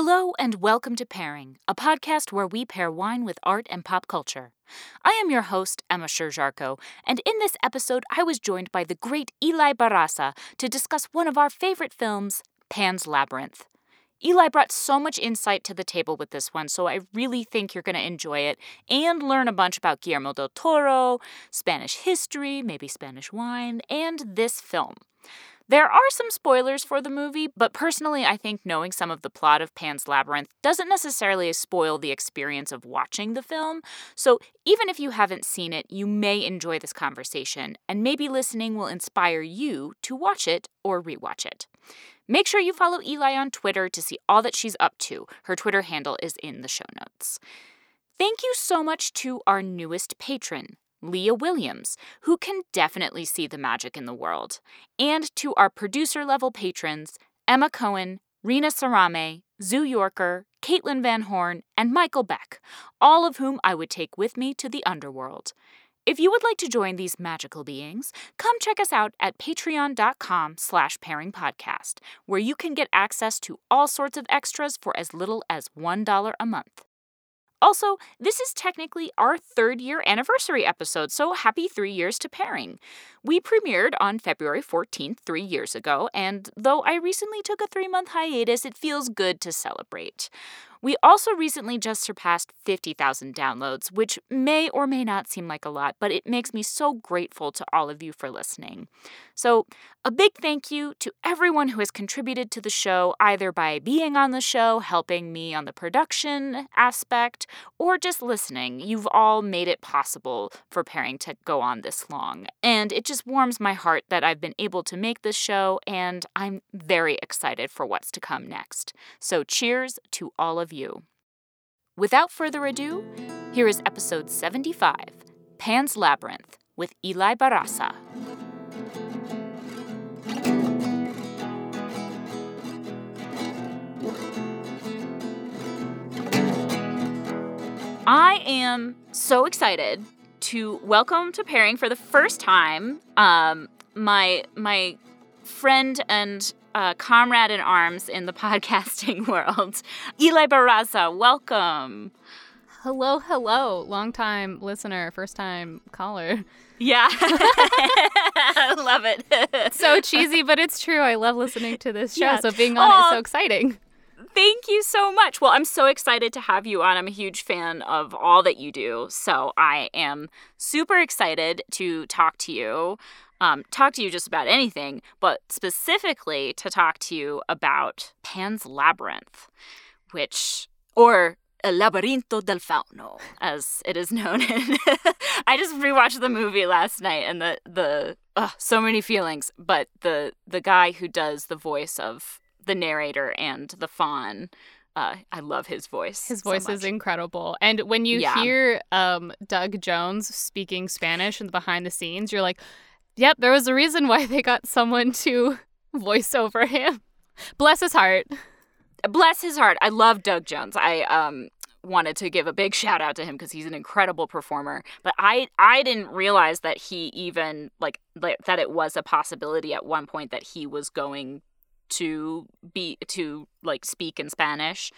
Hello and welcome to Pairing, a podcast where we pair wine with art and pop culture. I am your host, Emma Sherr-Ziarko, and in this episode, I was joined by the great Eli Barraza to discuss one of our favorite films, Pan's Labyrinth. Eli brought so much insight to the table with this one, so I really think you're going to enjoy it and learn a bunch about Guillermo del Toro, Spanish history, maybe Spanish wine, and this film. There are some spoilers for the movie, but personally, I think knowing some of the plot of Pan's Labyrinth doesn't necessarily spoil the experience of watching the film. So, even if you haven't seen it, you may enjoy this conversation, and maybe listening will inspire you to watch it or rewatch it. Make sure you follow Eli on Twitter to see all that she's up to. Her Twitter handle is in the show notes. Thank you so much to our newest patron, Leah Williams, who can definitely see the magic in the world, and to our producer level patrons, Emma Cohen, Rena Sarame, Zoo Yorker, Caitlin Van Horn, and Michael Beck, all of whom I would take with me to the underworld. If you would like to join these magical beings, come check us out at patreon.com slash pairingpodcast, where you can get access to all sorts of extras for as little as $1 a month. Also, this is technically our third year anniversary episode, so happy three years to pairing. We premiered on February 14th, three years ago, and though I recently took a three month hiatus, it feels good to celebrate. We also recently just surpassed 50,000 downloads, which may or may not seem like a lot, but it makes me so grateful to all of you for listening. So, a big thank you to everyone who has contributed to the show, either by being on the show, helping me on the production aspect, or just listening. You've all made it possible for pairing to go on this long. And it just warms my heart that I've been able to make this show, and I'm very excited for what's to come next. So, cheers to all of you. Without further ado, here is episode 75 Pan's Labyrinth with Eli Barraza. I am so excited to welcome to pairing for the first time um, my my friend and uh, comrade in arms in the podcasting world, Eli Barraza. Welcome. Hello, hello, long time listener, first time caller. Yeah, I love it. so cheesy, but it's true. I love listening to this show. So being on it is so exciting. Thank you so much. Well, I'm so excited to have you on. I'm a huge fan of all that you do. So I am super excited to talk to you. Um, talk to you just about anything, but specifically to talk to you about Pan's Labyrinth, which, or El Laberinto del Fauno, as it is known. I just rewatched the movie last night, and the the so many feelings. But the the guy who does the voice of the narrator and the fawn. Uh, I love his voice. His so voice is incredible. And when you Yeah. hear um, Doug Jones speaking Spanish in the behind the scenes, you're like, yep, there was a reason why they got someone to voice over him. Bless his heart. bless his heart. I love Doug Jones. I um wanted to give a big shout out to him because he's an incredible performer. But I I didn't realize that he even like like, that it was a possibility at one point that he was going to be to like speak in Spanish.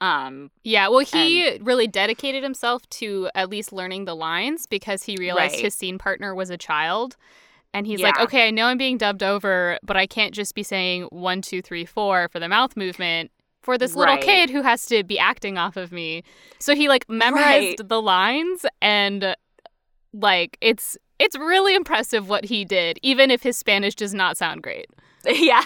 Um Yeah, well, he really dedicated himself to at least learning the lines because he realized Right. his scene partner was a child. And he's like, okay, I know I'm being dubbed over, but I can't just be saying one, two, three, four for the mouth movement for this little Right. kid who has to be acting off of me. So he like memorized Right. the lines and like it's it's really impressive what he did, even if his Spanish does not sound great. yeah.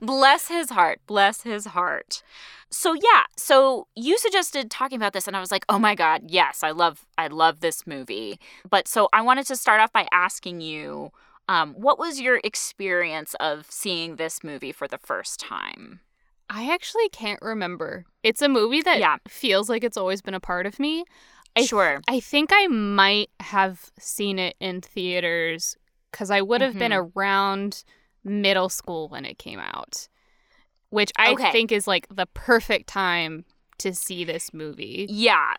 bless his heart. Bless his heart. So yeah, so you suggested talking about this and I was like, "Oh my god, yes, I love I love this movie." But so I wanted to start off by asking you um, what was your experience of seeing this movie for the first time? I actually can't remember. It's a movie that Yeah. feels like it's always been a part of me. I th- Sure. I think I might have seen it in theaters because I would have been Mm-hmm. around middle school when it came out, which I Okay. think is like the perfect time to see this movie. Yeah.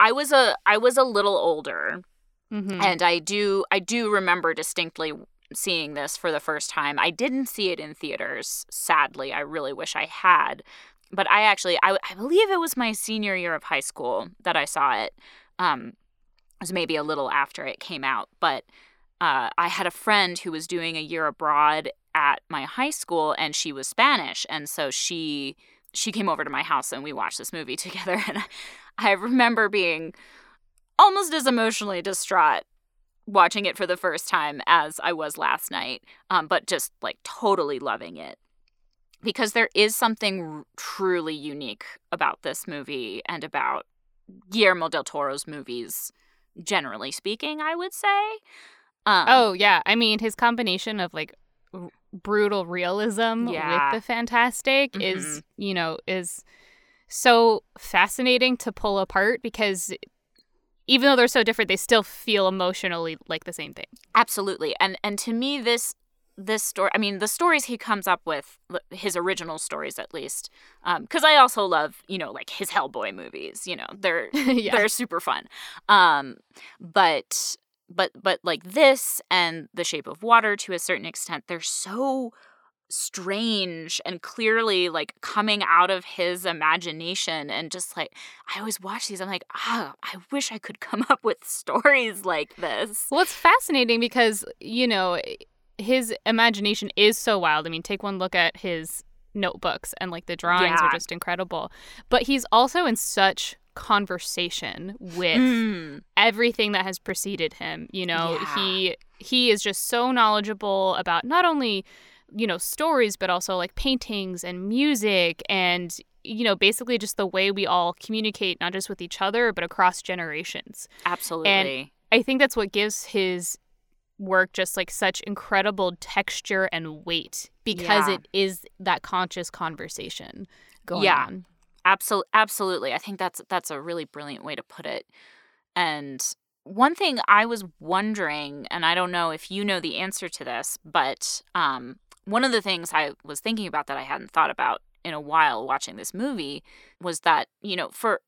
I was a I was a little older Mhm. and I do I do remember distinctly seeing this for the first time. I didn't see it in theaters, sadly. I really wish I had but I actually I, I believe it was my senior year of high school that I saw it. Um, it was maybe a little after it came out, but uh, I had a friend who was doing a year abroad at my high school, and she was Spanish, and so she she came over to my house and we watched this movie together, and I remember being almost as emotionally distraught watching it for the first time as I was last night, um, but just like totally loving it. Because there is something truly unique about this movie and about Guillermo del Toro's movies, generally speaking, I would say. Um, oh, yeah. I mean, his combination of like r- brutal realism yeah. with the fantastic mm-hmm. is, you know, is so fascinating to pull apart because even though they're so different, they still feel emotionally like the same thing. Absolutely. And and to me this this story i mean the stories he comes up with his original stories at least because um, i also love you know like his hellboy movies you know they're yeah. they're super fun um, but but but like this and the shape of water to a certain extent they're so strange and clearly like coming out of his imagination and just like I always watch these I'm like ah I wish I could come up with stories like this. Well it's fascinating because you know his imagination is so wild. I mean take one look at his notebooks and like the drawings yeah. are just incredible. But he's also in such conversation with mm. everything that has preceded him, you know. Yeah. He he is just so knowledgeable about not only you know, stories, but also like paintings and music and, you know, basically just the way we all communicate, not just with each other, but across generations. Absolutely. And I think that's what gives his work just like such incredible texture and weight because yeah. it is that conscious conversation going yeah. on. Absolutely absolutely. I think that's that's a really brilliant way to put it. And one thing I was wondering, and I don't know if you know the answer to this, but um, one of the things I was thinking about that I hadn't thought about in a while watching this movie was that, you know, for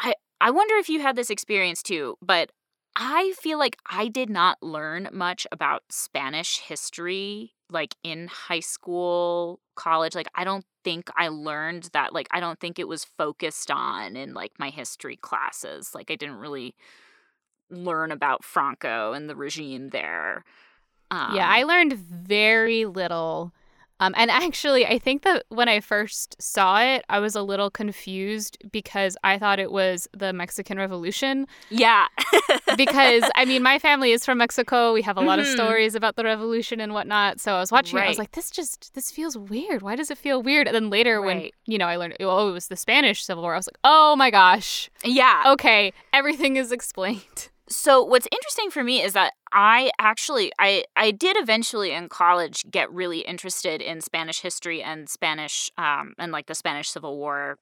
I I wonder if you had this experience too, but I feel like I did not learn much about Spanish history like in high school, college. Like I don't think I learned that like I don't think it was focused on in like my history classes. Like I didn't really learn about Franco and the regime there. Um, yeah, I learned very little. Um, and actually, I think that when I first saw it, I was a little confused because I thought it was the Mexican Revolution. Yeah. because, I mean, my family is from Mexico. We have a lot mm-hmm. of stories about the revolution and whatnot. So I was watching right. it. I was like, this just, this feels weird. Why does it feel weird? And then later, right. when, you know, I learned, oh, it was the Spanish Civil War, I was like, oh my gosh. Yeah. Okay. Everything is explained so what's interesting for me is that I actually I I did eventually in college get really interested in Spanish history and Spanish um and like the Spanish Civil War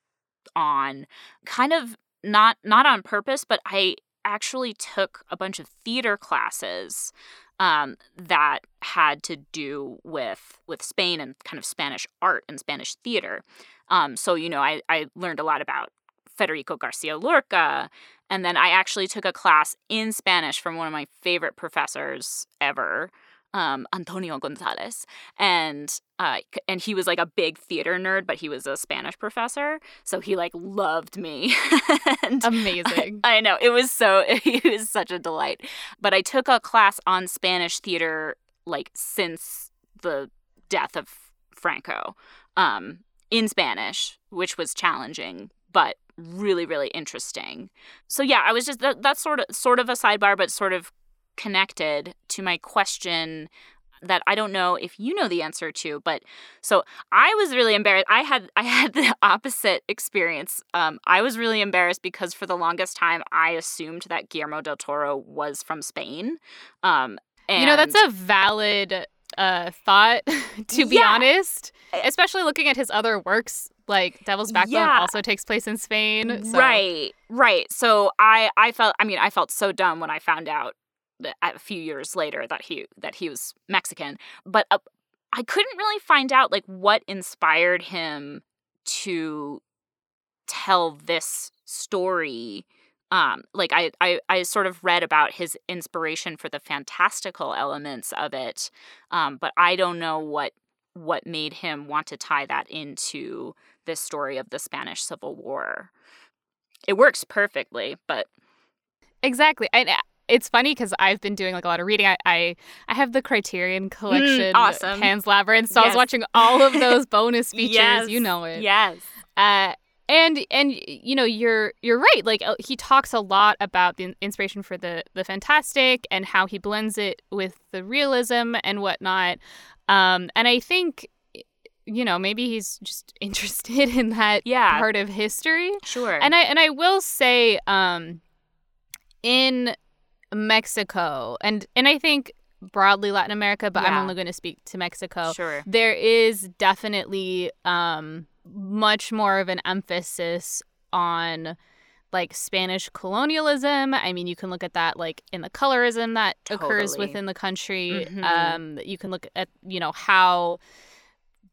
on kind of not not on purpose but I actually took a bunch of theater classes um, that had to do with with Spain and kind of Spanish art and Spanish theater. Um, so you know, I I learned a lot about Federico Garcia Lorca and then I actually took a class in Spanish from one of my favorite professors ever, um, Antonio Gonzalez, and uh, and he was like a big theater nerd, but he was a Spanish professor, so he like loved me. Amazing. I, I, know it was so it was such a delight. But I took a class on Spanish theater like since the death of Franco, um, in Spanish, which was challenging, but really really interesting. So yeah, I was just that, that's sort of sort of a sidebar but sort of connected to my question that I don't know if you know the answer to, but so I was really embarrassed. I had I had the opposite experience. Um, I was really embarrassed because for the longest time I assumed that Guillermo del Toro was from Spain. Um, and... You know that's a valid uh, thought, to be yeah. honest. Especially looking at his other works like Devil's Backbone yeah. also takes place in Spain. So. Right, right. So I, I felt. I mean, I felt so dumb when I found out a few years later that he that he was Mexican. But uh, I couldn't really find out like what inspired him to tell this story. Um, like I, I, I sort of read about his inspiration for the fantastical elements of it, um, but I don't know what what made him want to tie that into this story of the Spanish Civil War. It works perfectly, but exactly. And uh, it's funny because I've been doing like a lot of reading. I I, I have the Criterion collection, mm, awesome, Pan's Labyrinth. So yes. I was watching all of those bonus features. yes. You know it. Yes. Uh, and and you know you're you're right like uh, he talks a lot about the inspiration for the the fantastic and how he blends it with the realism and whatnot um and i think you know maybe he's just interested in that yeah. part of history sure and i and i will say um in mexico and and i think broadly latin america but yeah. i'm only going to speak to mexico sure there is definitely um much more of an emphasis on like Spanish colonialism. I mean, you can look at that like in the colorism that totally. occurs within the country. Mm-hmm. Um, you can look at you know how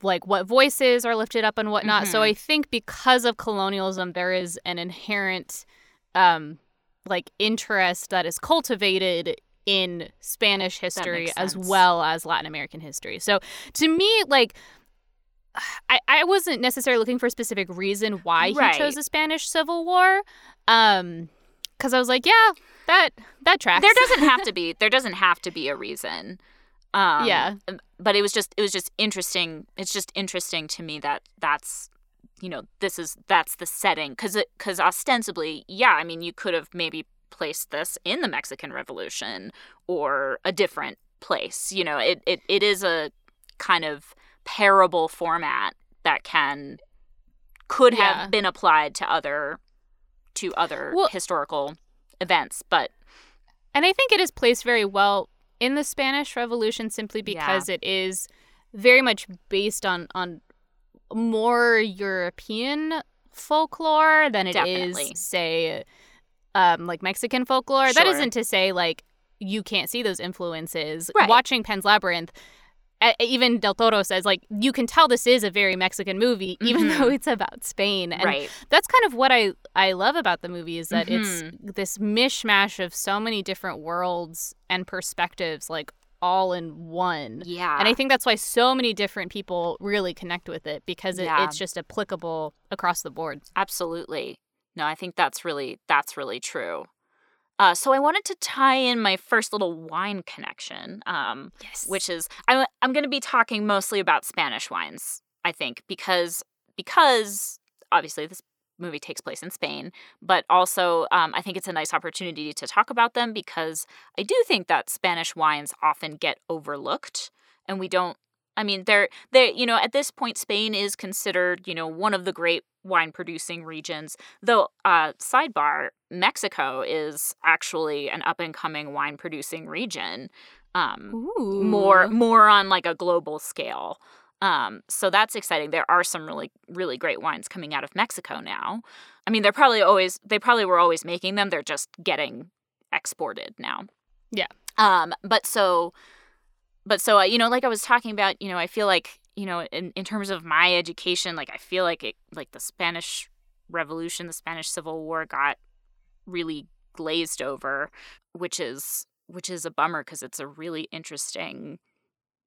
like what voices are lifted up and whatnot. Mm-hmm. So I think because of colonialism, there is an inherent um, like interest that is cultivated in Spanish history as well as Latin American history. So to me, like I, I wasn't necessarily looking for a specific reason why he right. chose the Spanish Civil War. Um, because I was like, yeah, that that tracks. There doesn't have to be. There doesn't have to be a reason. Um, yeah. But it was just it was just interesting. It's just interesting to me that that's you know this is that's the setting because because ostensibly yeah I mean you could have maybe placed this in the Mexican Revolution or a different place. You know it it, it is a kind of parable format that can could yeah. have been applied to other to other well, historical events but and i think it is placed very well in the spanish revolution simply because yeah. it is very much based on on more european folklore than it Definitely. is say um like mexican folklore sure. that isn't to say like you can't see those influences right. watching Pan's Labyrinth even Del Toro says like you can tell this is a very Mexican movie even mm-hmm. though it's about Spain and right. that's kind of what I I love about the movie is that mm-hmm. it's this mishmash of so many different worlds and perspectives like all in one. Yeah. And I think that's why so many different people really connect with it because it, yeah. it's just applicable across the board. Absolutely. No, I think that's really that's really true. Uh, so I wanted to tie in my first little wine connection, um, yes. which is I, I'm going to be talking mostly about Spanish wines. I think because because obviously this movie takes place in Spain, but also um, I think it's a nice opportunity to talk about them because I do think that Spanish wines often get overlooked and we don't I mean, they're they you know at this point Spain is considered you know one of the great wine producing regions. Though uh, sidebar, Mexico is actually an up and coming wine producing region. Um, more more on like a global scale. Um, so that's exciting. There are some really really great wines coming out of Mexico now. I mean, they're probably always they probably were always making them. They're just getting exported now. Yeah. Um, but so but so you know like i was talking about you know i feel like you know in, in terms of my education like i feel like it like the spanish revolution the spanish civil war got really glazed over which is which is a bummer because it's a really interesting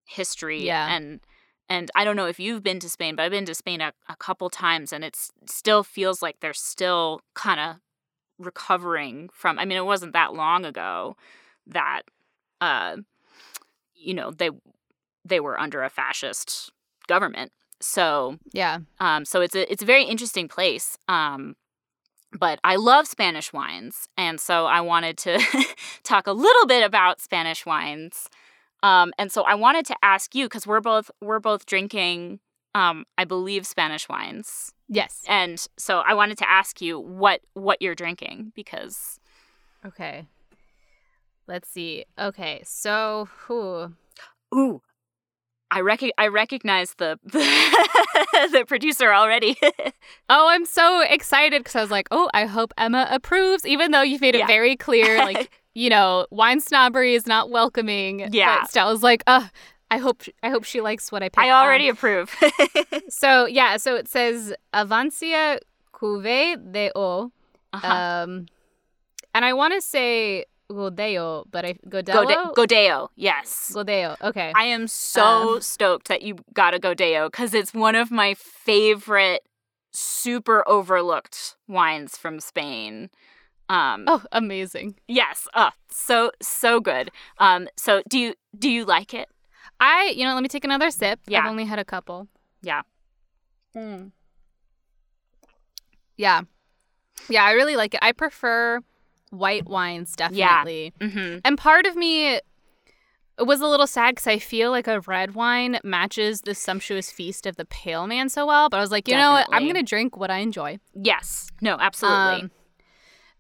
history yeah. and and i don't know if you've been to spain but i've been to spain a, a couple times and it still feels like they're still kind of recovering from i mean it wasn't that long ago that uh you know they they were under a fascist government. So yeah, um, so it's a it's a very interesting place. Um, but I love Spanish wines, and so I wanted to talk a little bit about Spanish wines. Um, and so I wanted to ask you because we're both we're both drinking, um, I believe, Spanish wines. Yes. And so I wanted to ask you what what you're drinking because. Okay. Let's see. Okay, so who? Ooh, I rec- I recognize the the, the producer already. oh, I'm so excited because I was like, oh, I hope Emma approves, even though you've made it yeah. very clear, like you know, wine snobbery is not welcoming. Yeah, but Stella's like, uh I hope I hope she likes what I picked. I already approve. so yeah, so it says Avancia Cuvée de O. Uh-huh. Um, and I want to say Godello, but I Godello? Gode- Godello, yes. Godello, okay. I am so um, stoked that you got a Godello because it's one of my favorite super overlooked wines from Spain. Um, oh, amazing! Yes, uh, so so good. Um, so do you do you like it? I, you know, let me take another sip. Yeah. I've only had a couple. Yeah. Mm. Yeah. Yeah, I really like it. I prefer white wines definitely. Yeah. Mm-hmm. And part of me was a little sad because I feel like a red wine matches the sumptuous feast of the pale man so well. But I was like, you Definitely. know what? I'm gonna drink what I enjoy. Yes. No. Absolutely. Um,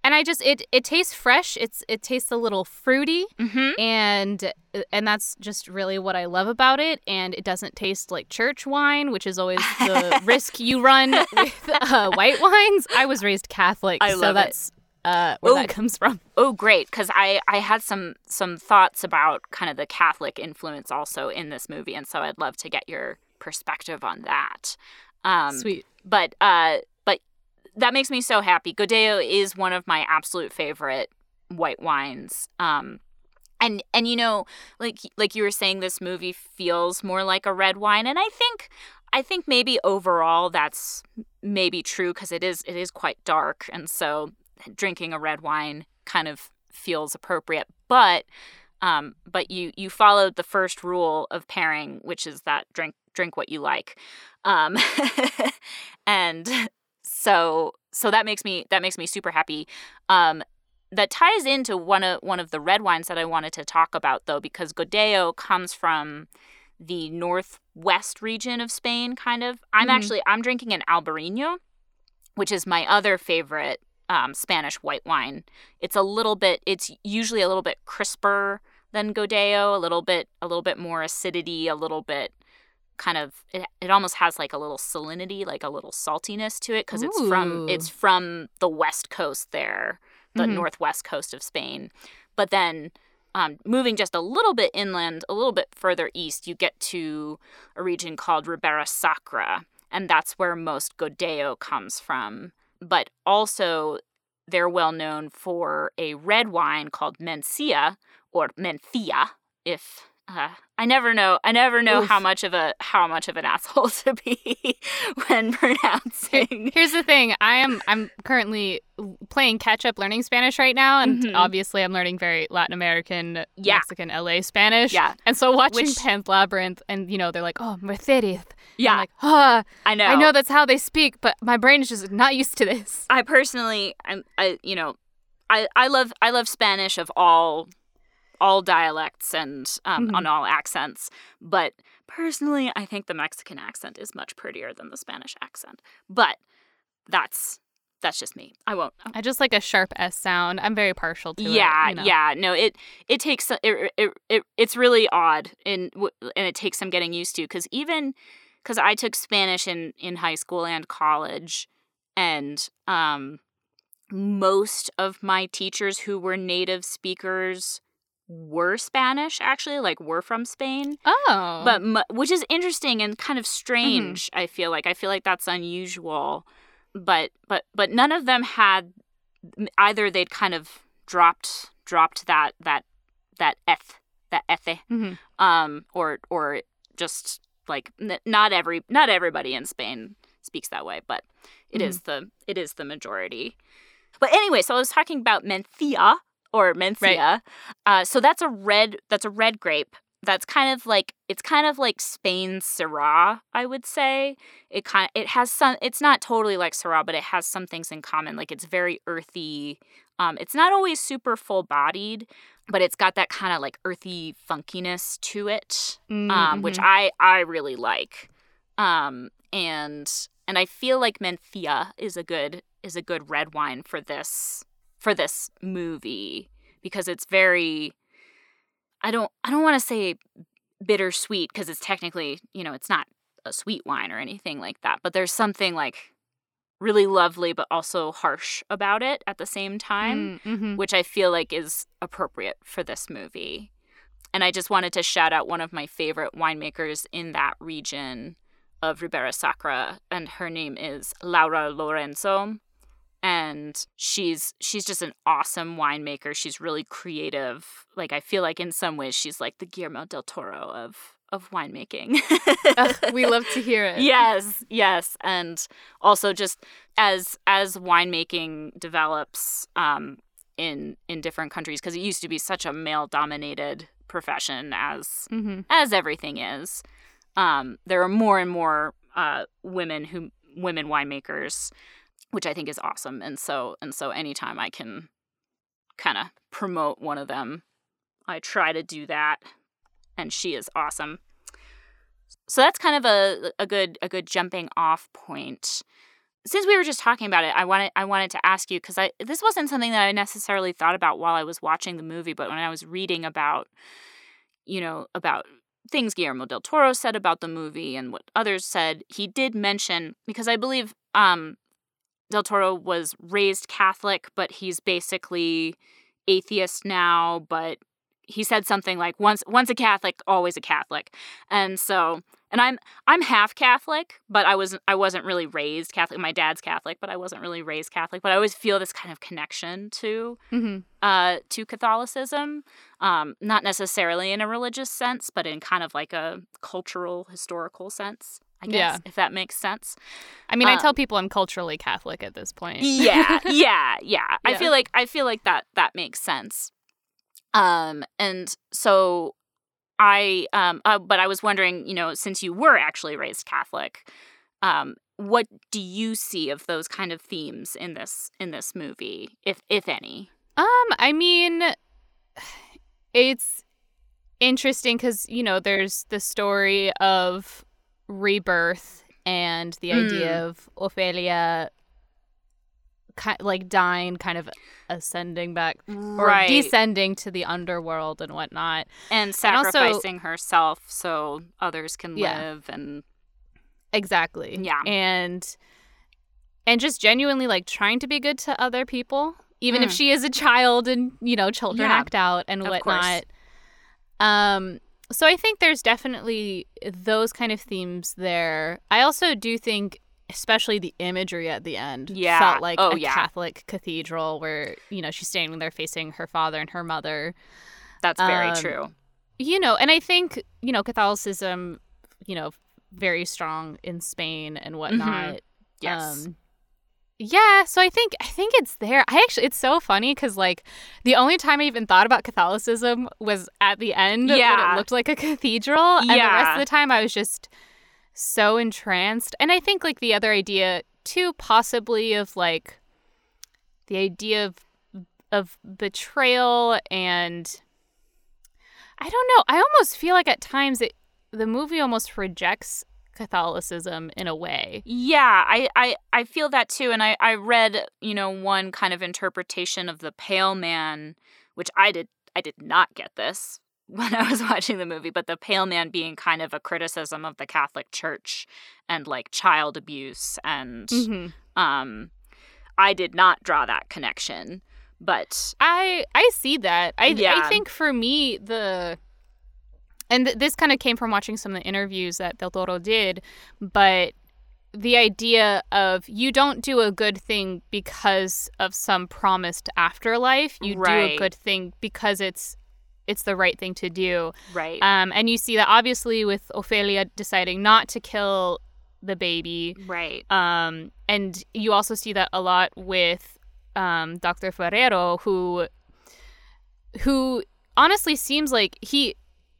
and I just it it tastes fresh. It's it tastes a little fruity, mm-hmm. and and that's just really what I love about it. And it doesn't taste like church wine, which is always the risk you run with uh, white wines. I was raised Catholic, I so love it. Uh, where Ooh. that comes from. Oh, great! Because I I had some some thoughts about kind of the Catholic influence also in this movie, and so I'd love to get your perspective on that. Um, Sweet. but uh, but that makes me so happy. Godello is one of my absolute favorite white wines. Um, and and you know, like like you were saying, this movie feels more like a red wine, and I think I think maybe overall that's maybe true because it is it is quite dark, and so drinking a red wine kind of feels appropriate. But um, but you you followed the first rule of pairing, which is that drink drink what you like, um, and so so that makes me that makes me super happy. Um, that ties into one of one of the red wines that I wanted to talk about though, because Godello comes from the northwest region of Spain, kind of. I'm Mhm. actually I'm drinking an Albarino, which is my other favorite um, Spanish white wine. It's a little bit. It's usually a little bit crisper than Godello, a little bit a little bit more acidity, a little bit kind of it, it almost has like a little salinity, like a little saltiness to it because it's from it's from the west coast there, the Mhm. northwest coast of Spain. But then um, moving just a little bit inland, a little bit further east, you get to a region called Ribera Sacra, and that's where most Godello comes from. But also, they're well known for a red wine called Mencia or Mencia. If uh, I never know, I never know Oof. how much of a how much of an asshole to be when pronouncing. Here's the thing: I am I'm currently playing catch up learning Spanish right now, and Mhm. obviously I'm learning very Latin American, Yeah. Mexican, LA Spanish. Yeah. And so watching Which- Pan's Labyrinth, and you know they're like, oh, Mercedes. Yeah, I'm like, ah, I know. I know that's how they speak, but my brain is just not used to this. I personally, I'm, I, you know, I, I love, I love Spanish of all, all dialects and um, Mhm. on all accents. But personally, I think the Mexican accent is much prettier than the Spanish accent. But that's that's just me. I won't. I just like a sharp S sound. I'm very partial to it. yeah, you know. yeah. No, it it takes it, it, it it's really odd and and it takes some getting used to because even because I took Spanish in in high school and college, and um, most of my teachers who were native speakers were Spanish. Actually, like were from Spain, Oh. but mu- which is interesting and kind of strange. I feel like I feel like that's unusual, but but but none of them had either. They'd kind of dropped dropped that that that eth that ethe Mhm. um or or just like n- not every not everybody in Spain speaks that way, but it is the it is the majority. But anyway, so I was talking about Mencia or Mencia. Uh, so that's a red that's a red grape. That's kind of like it's kind of like Spain's Syrah, I would say. It kind it has some. It's not totally like Syrah, but it has some things in common. Like it's very earthy. Um, it's not always super full bodied, but it's got that kind of like earthy funkiness to it um, which Mhm. I I really like. Um, and and I feel like Mencia is a good is a good red wine for this for this movie because it's very I don't I don't want to say bittersweet because it's technically you know it's not a sweet wine or anything like that, but there's something like really lovely but also harsh about it at the same time Mm, mhm. which I feel like is appropriate for this movie. And I just wanted to shout out one of my favorite winemakers in that region of Ribera Sacra, and her name is Laura Lorenzo. And she's she's just an awesome winemaker. She's really creative. Like I feel like in some ways she's like the Guillermo del Toro of of winemaking. we love to hear it. Yes, yes, and also just as as winemaking develops um, in in different countries, because it used to be such a male dominated profession as mm-hmm. as everything is. Um, there are more and more uh, women who women winemakers, which I think is awesome. And so and so anytime I can kind of promote one of them, I try to do that and she is awesome. So that's kind of a a good a good jumping off point. Since we were just talking about it, I wanted I wanted to ask you because I this wasn't something that I necessarily thought about while I was watching the movie, but when I was reading about you know about things Guillermo del Toro said about the movie and what others said, he did mention because I believe um, del Toro was raised Catholic, but he's basically atheist now, but he said something like once once a Catholic, always a Catholic. And so and I'm I'm half Catholic, but I was I wasn't really raised Catholic. My dad's Catholic, but I wasn't really raised Catholic. But I always feel this kind of connection to mm-hmm. uh, to Catholicism, um, not necessarily in a religious sense, but in kind of like a cultural historical sense. I guess yeah. if that makes sense. I mean, um, I tell people I'm culturally Catholic at this point. yeah, yeah, yeah, yeah. I feel like I feel like that that makes sense. Um, and so I, um, uh, but I was wondering, you know, since you were actually raised Catholic, um, what do you see of those kind of themes in this in this movie, if if any? Um, I mean, it's interesting because you know there's the story of rebirth and the mm. idea of Ophelia kind like dying, kind of ascending back right. or descending to the underworld and whatnot, and sacrificing and also, herself so others can yeah. live and exactly, yeah, and and just genuinely like trying to be good to other people, even mm. if she is a child and you know children yeah, act out and whatnot. Um, so I think there's definitely those kind of themes there. I also do think especially the imagery at the end yeah. felt like oh, a yeah. Catholic cathedral where, you know, she's standing there facing her father and her mother. That's very um, true. You know, and I think, you know, Catholicism, you know, very strong in Spain and mm-hmm. whatnot. Mm-hmm. Yes. Um, yeah, so I think I think it's there. I actually it's so funny because like the only time I even thought about Catholicism was at the end yeah. when it looked like a cathedral, and the rest of the time I was just so entranced. And I think like the other idea too, possibly of like the idea of of betrayal and I don't know. I almost feel like at times it the movie almost rejects Catholicism in a way. Yeah, I, I, I feel that too. And I, I read, you know, one kind of interpretation of the pale man, which I did I did not get this when I was watching the movie, but the pale man being kind of a criticism of the Catholic Church and like child abuse and mm-hmm. um I did not draw that connection. But I I see that. I yeah. I think for me the and th- this kind of came from watching some of the interviews that Del Toro did, but the idea of you don't do a good thing because of some promised afterlife. You right. do a good thing because it's it's the right thing to do. Right. Um, and you see that obviously with Ophelia deciding not to kill the baby. Right. Um, and you also see that a lot with um, Dr. Ferreiro, who who honestly seems like he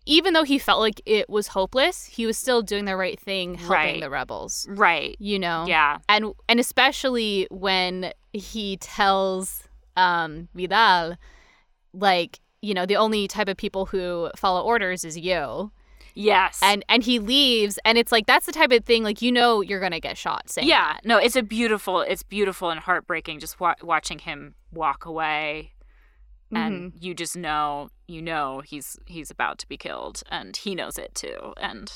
even though he felt like it was hopeless, he was still doing the right thing, helping right. the rebels. Right. You know. Yeah. And and especially when he tells um, Vidal, like you know, the only type of people who follow orders is you. Yes. And and he leaves and it's like that's the type of thing like you know you're going to get shot saying Yeah. That. No, it's a beautiful it's beautiful and heartbreaking just wa- watching him walk away and mm-hmm. you just know you know he's he's about to be killed and he knows it too and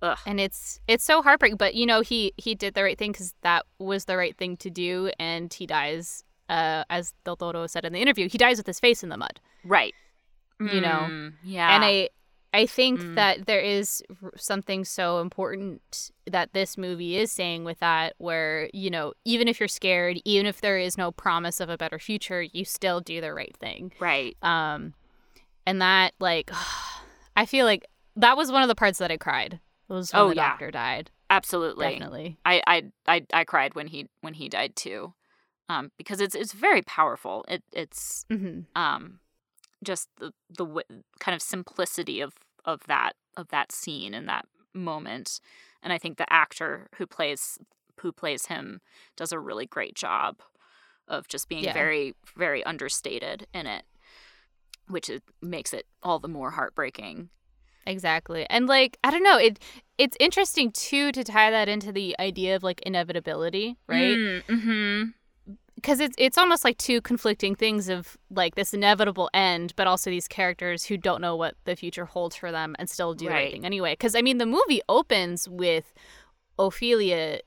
Ugh. And it's it's so heartbreaking, but you know he he did the right thing because that was the right thing to do, and he dies uh, as Del Toro said in the interview, he dies with his face in the mud. Right. You know. Mm, yeah. And I I think mm. that there is something so important that this movie is saying with that where, you know, even if you're scared, even if there is no promise of a better future, you still do the right thing. Right. Um and that like I feel like that was one of the parts that I cried. It was when Oh, the yeah. doctor died. Absolutely. Definitely. I, I I I cried when he when he died too. Um because it's it's very powerful. It it's hmm um just the the w- kind of simplicity of of that of that scene and that moment and i think the actor who plays who plays him does a really great job of just being Yeah. very very understated in it which it makes it all the more heartbreaking Exactly. And like, I don't know, it it's interesting too to tie that into the idea of like inevitability, right? mm-hmm. Because it's it's almost like two conflicting things of like this inevitable end, but also these characters who don't know what the future holds for them and still do Right. everything anyway. Because I mean, the movie opens with Ophelia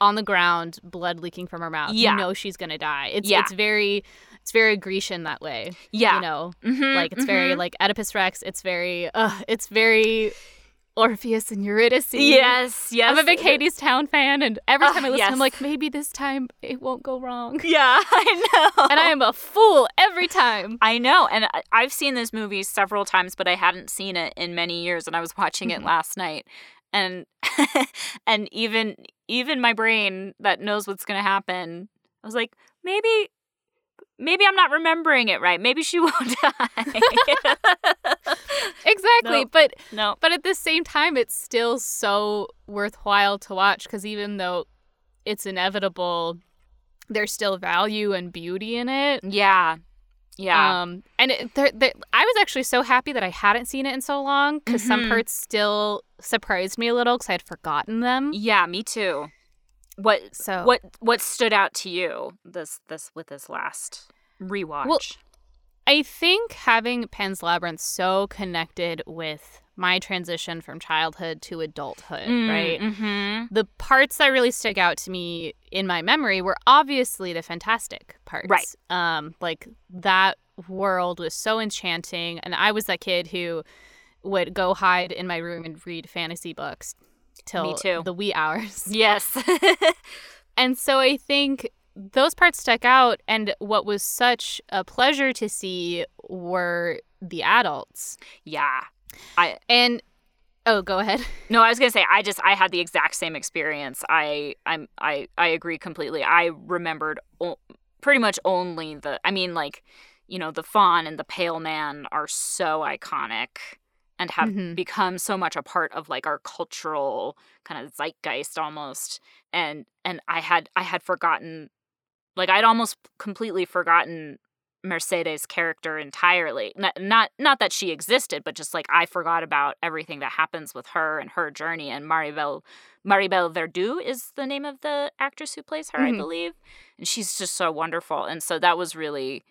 on the ground, blood leaking from her mouth. Yeah. You know she's gonna die. It's Yeah. it's very it's very Grecian that way. yeah You know, Mhm, like it's very mhm. like Oedipus Rex. It's very, uh, it's very Orpheus and Eurydice. yes yes I'm a big Hadestown fan, and every time I listen, yes. I'm like, maybe this time it won't go wrong. yeah i know And I am a fool every time. I know, and I've seen this movie several times, but I hadn't seen it in many years, and I was watching it Mhm. last night, and and even even my brain that knows what's gonna happen, I was like, maybe maybe I'm not remembering it right. Maybe she won't die. Exactly, No. but no, but at the same time, it's still so worthwhile to watch because even though it's inevitable, there's still value and beauty in it. yeah, yeah, Um, and it, there, there, I was actually so happy that I hadn't seen it in so long because some Mhm. parts still surprised me a little because I had forgotten them. yeah. Me too. What So what what stood out to you this this with this last rewatch? Well, I think having Pan's Labyrinth so connected with my transition from childhood to adulthood, right? Mm-hmm. The parts that really stick out to me in my memory were obviously the fantastic parts. Right. Um, like that world was so enchanting, and I was that kid who would go hide in my room and read fantasy books till too. the wee hours. Yes. And so I think those parts stuck out. And what was such a pleasure to see were the adults. yeah. I And oh, go ahead. no, I was gonna say I just I had the exact same experience. I I'm I I agree completely. I remembered o- pretty much only the. I mean, like you know, the fawn and the pale man are so iconic and have Mhm. become so much a part of like our cultural kind of zeitgeist almost. And and I had I had forgotten, like I'd almost completely forgotten Mercedes' character entirely. Not, not not that she existed, but just like I forgot about everything that happens with her and her journey. And Maribel Maribel Verdú is the name of the actress who plays her, Mhm. I believe, and she's just so wonderful. And so that was really,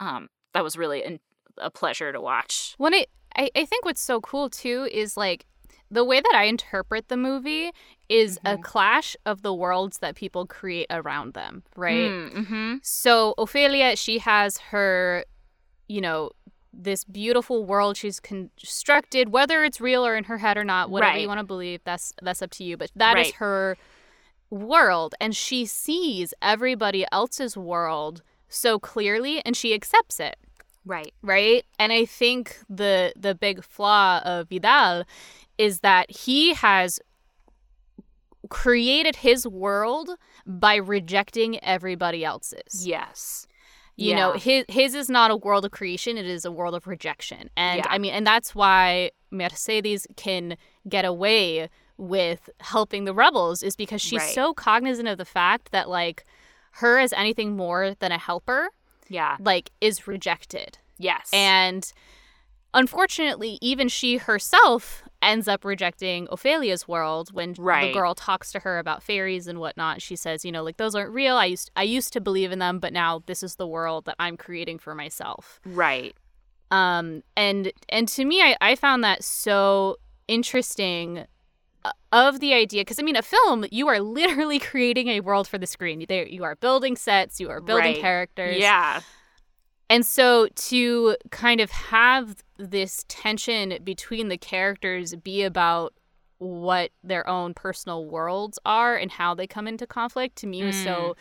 um, that was really an, a pleasure to watch. When it, I, I think what's so cool too is like the way that I interpret the movie is a Mhm. clash of the worlds that people create around them, right? Mm-hmm. So Ophelia, she has her, you know, this beautiful world she's constructed, whether it's real or in her head or not, whatever Right. you want to believe, that's that's up to you. But that is Right. her world, and she sees everybody else's world so clearly, and she accepts it Right. right and i think the the big flaw of vidal is that he has created his world by rejecting everybody else's Yes. you know his his is not a world of creation it is a world of rejection and Yeah. i mean and that's why mercedes can get away with helping the rebels is because she's Right. so cognizant of the fact that like her as anything more than a helper Yeah. like is rejected Yes. and unfortunately, even she herself ends up rejecting Ophelia's world when the girl talks to her about fairies and whatnot. She says, you know, like those aren't real. I used I used to believe in them, but now this is the world that I'm creating for myself. right. Um, and and to me, I, I found that so interesting of the idea because I mean, a film you are literally creating a world for the screen. There, you are building sets, you are building Right. characters. Yeah. And so to kind of have this tension between the characters be about what their own personal worlds are and how they come into conflict to me was so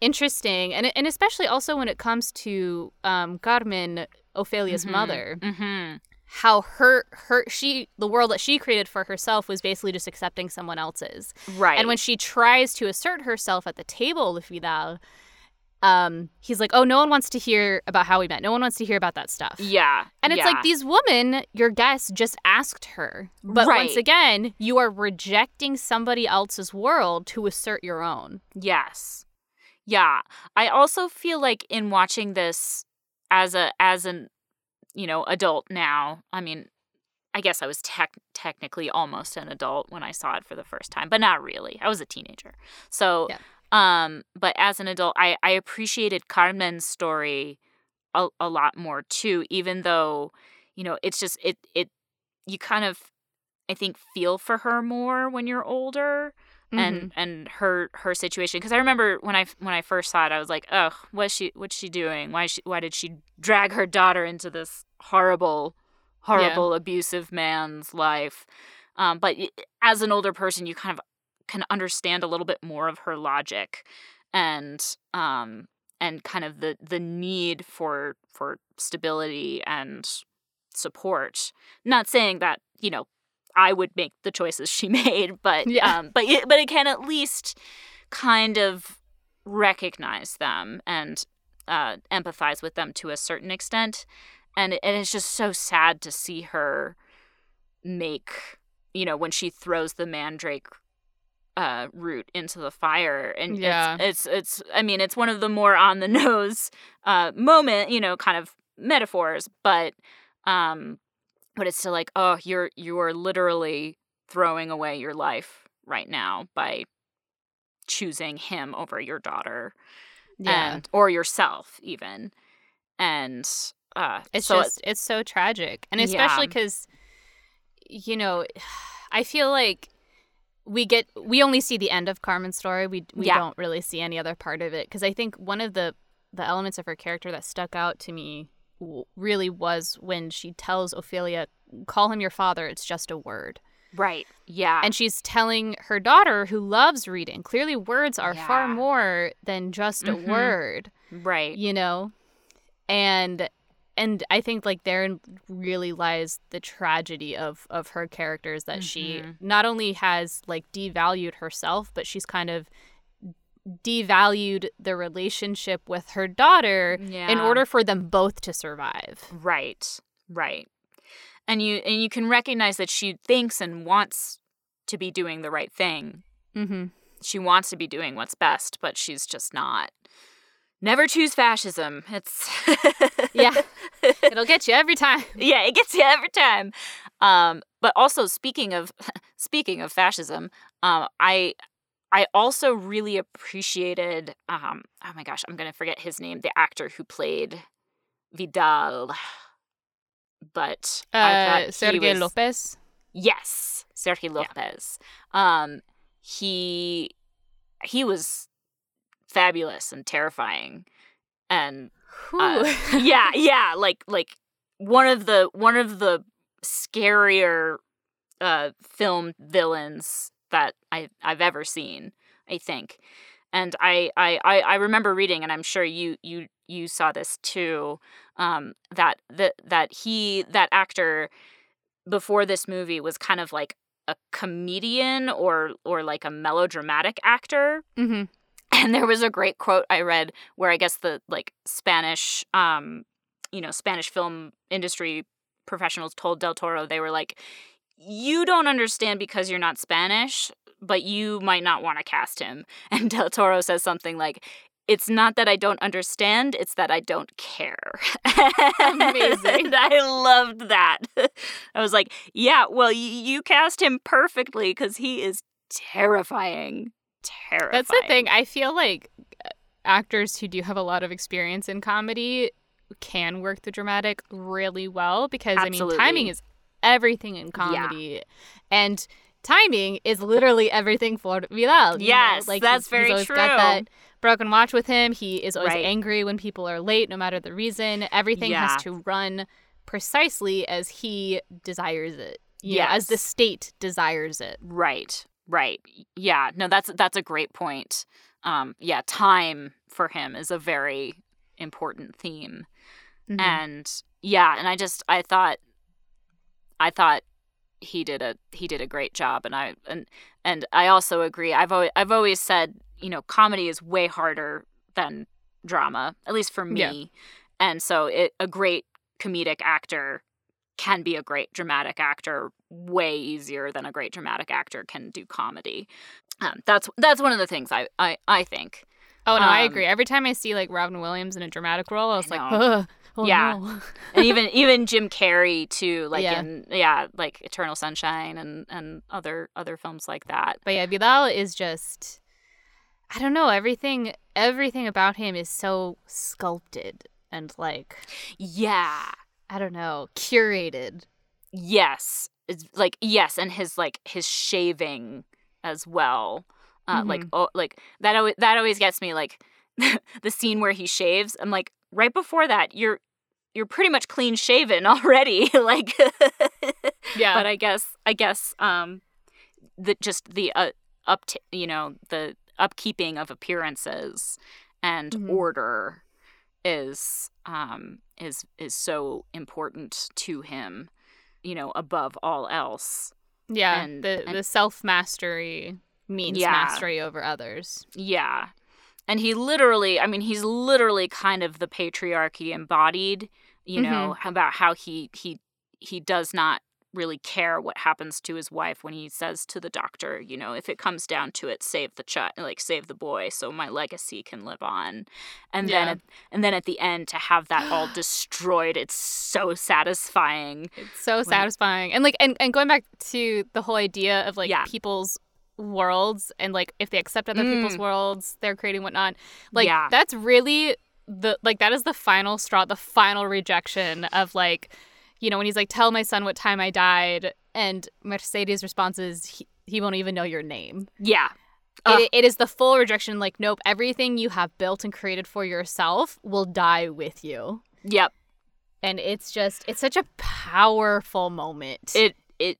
interesting. And and especially also when it comes to um, Carmen, Ophelia's Mhm. mother. Mm-hmm. How her her she the world that she created for herself was basically just accepting someone else's. Right. And when she tries to assert herself at the table with Vidal, um, he's like, "Oh, no one wants to hear about how we met. No one wants to hear about that stuff." Yeah. And it's yeah. like these women, your guests just asked her. But Right. once again, you are rejecting somebody else's world to assert your own. Yes. Yeah. I also feel like in watching this as a as an you know, adult now. I mean, I guess I was tech technically almost an adult when I saw it for the first time, but not really. I was a teenager. So Yeah. um but as an adult, I I appreciated Carmen's story a, a lot more too even though, you know, it's just it it you kind of I think feel for her more when you're older Mm-hmm. and and her her situation because I remember when I when I first saw it I was like oh what's she what's she doing? Why is she why did she drag her daughter into this horrible horrible abusive man's life? Um, but as an older person you kind of can understand a little bit more of her logic and um and kind of the the need for for stability and support. Not saying that you know I would make the choices she made, but Yeah. um, but it, but it can at least kind of recognize them and uh, empathize with them to a certain extent, and it, and it's just so sad to see her make you know when she throws the mandrake uh, root into the fire, and Yeah. it's, it's it's I mean it's one of the more on the nose uh, moment you know kind of metaphors, but um but it's still like oh you're you're literally throwing away your life right now by choosing him over your daughter Yeah. and or yourself even and uh It's so just it's so tragic, and especially because, you know, I feel like we get we only see the end of Carmen's story. We we Yeah. don't really see any other part of it because I think one of the the elements of her character that stuck out to me really was when she tells Ophelia, "Call him your father. It's just a word." right yeah And she's telling her daughter, who loves reading, clearly words are far more than just a Mhm. word right you know and and i think like therein really lies the tragedy of of her characters that she Mhm. not only has like devalued herself but she's kind of devalued the relationship with her daughter yeah in order for them both to survive right right and you and you can recognize that she thinks and wants to be doing the right thing mm-hmm. she wants to be doing what's best, but she's just not. Never choose fascism. It's Yeah. it'll get you every time yeah, it gets you every time. Um, but also speaking of speaking of fascism, um, I I also really appreciated um, oh my gosh, I'm gonna forget his name, the actor who played Vidal. But uh sergey was- lopez Yes, Sergio Lopez. Um, he he was fabulous and terrifying, and uh, yeah, yeah, like like one of the one of the scarier uh film villains that I I've ever seen. I think, and I I I, I remember reading, and I'm sure you you you saw this too. Um, that that that he that actor before this movie was kind of like a comedian or or like a melodramatic actor hmm and there was a great quote i read where i guess the like spanish um you know spanish film industry professionals told del toro they were like you don't understand because you're not spanish but you might not want to cast him and del toro says something like it's not that I don't understand, it's that I don't care. Amazing. I loved that. I was like, yeah, well, y- you cast him perfectly because he is terrifying. Terrifying. That's the thing. I feel like uh, actors who do have a lot of experience in comedy can work the dramatic really well because I mean timing is everything in comedy. And timing is literally everything for Vidal. know? Yes, like that's he's, very he's always true. got that broken watch with him. He is always Right. angry when people are late, no matter the reason. Everything Yeah. has to run precisely as he desires it. Yeah, as the state desires it. Right. Right. Yeah. No, that's that's a great point. Um, yeah, time for him is a very important theme. Mhm. And yeah, and I just I thought I thought he did a he did a great job and I and and I also agree. I've always I've always said, you know, comedy is way harder than drama, at least for me. Yeah. And so it, a great comedic actor can be a great dramatic actor way easier than a great dramatic actor can do comedy. Um, that's that's one of the things I I, I think. Oh no, um, I agree. Every time I see like Robin Williams in a dramatic role, I was I like, Ugh. Oh, yeah, no. and even even Jim Carrey too, like yeah. in yeah, like Eternal Sunshine and and other other films like that. But yeah, Vidal is just I don't know, everything everything about him is so sculpted and like yeah, I don't know, curated. Yes. It's like yes, and his like his shaving as well. Uh, mm-hmm. like oh like that always that always gets me like the scene where he shaves. I'm like right before that you're you're pretty much clean shaven already like yeah but i guess i guess um the just the uh, up t- you know the upkeeping of appearances and mm-hmm. order is um is is so important to him you know above all else yeah and, the and, the self mastery means yeah. mastery over others yeah and he literally i mean he's literally kind of the patriarchy embodied you know mm-hmm. about how he he he does not really care what happens to his wife when he says to the doctor you know if it comes down to it save the child like save the boy so my legacy can live on and yeah. then at, and then at the end to have that all destroyed it's so satisfying it's so when, satisfying and like and, and going back to the whole idea of like yeah. people's worlds and like if they accept other mm. people's worlds they're creating whatnot like yeah. that's really the like that is the final straw the final rejection of like you know when he's like tell my son what time i died and mercedes response is he, he won't even know your name. Yeah. It, it is the full rejection like nope everything you have built and created for yourself will die with you. Yep. And it's just it's such a powerful moment. It it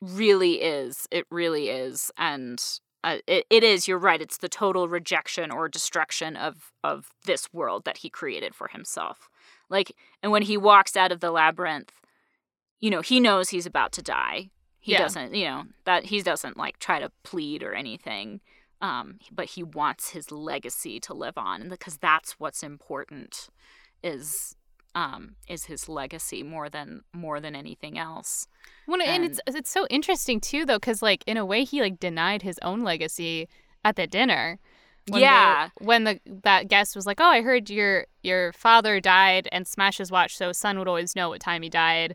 really is. It really is. And uh, it, it is you're right it's the total rejection or destruction of of this world that he created for himself like and when he walks out of the labyrinth you know he knows he's about to die he yeah. doesn't you know that he doesn't like try to plead or anything um but he wants his legacy to live on and because that's what's important is um, is his legacy more than more than anything else. Well, and, and it's it's so interesting too, though, because like in a way he like denied his own legacy at the dinner. When yeah, the, when the that guest was like, "Oh, I heard your your father died and smashed his watch, so his son would always know what time he died."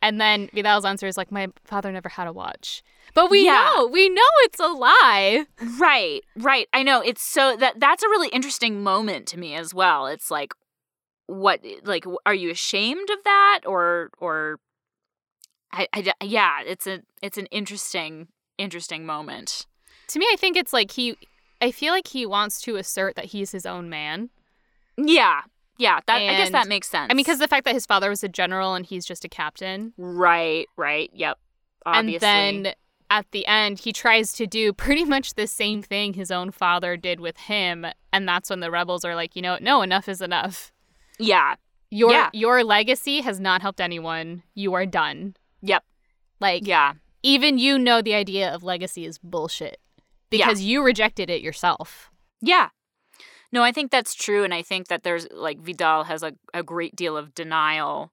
And then Vidal's answer is like, "My father never had a watch." But we yeah. know, we know it's a lie. Right, right. I know it's so that that's a really interesting moment to me as well. It's like, what eh, like are you ashamed of that? Or or I, I yeah it's a it's an interesting interesting moment. To me i think it's like he i feel like he wants to assert that he's his own man. Yeah yeah that and, i guess that makes sense. I mean because the fact that his father was a general and he's just a captain. Right right yep obviously. and then at the end he tries to do pretty much the same thing his own father did with him and that's when the rebels are like you know no enough is enough yeah. Your yeah. your legacy has not helped anyone. You are done. Yep. Like yeah. Even you know the idea of legacy is bullshit because yeah. you rejected it yourself. Yeah. No, I think that's true and I think that there's like Vidal has a, a great deal of denial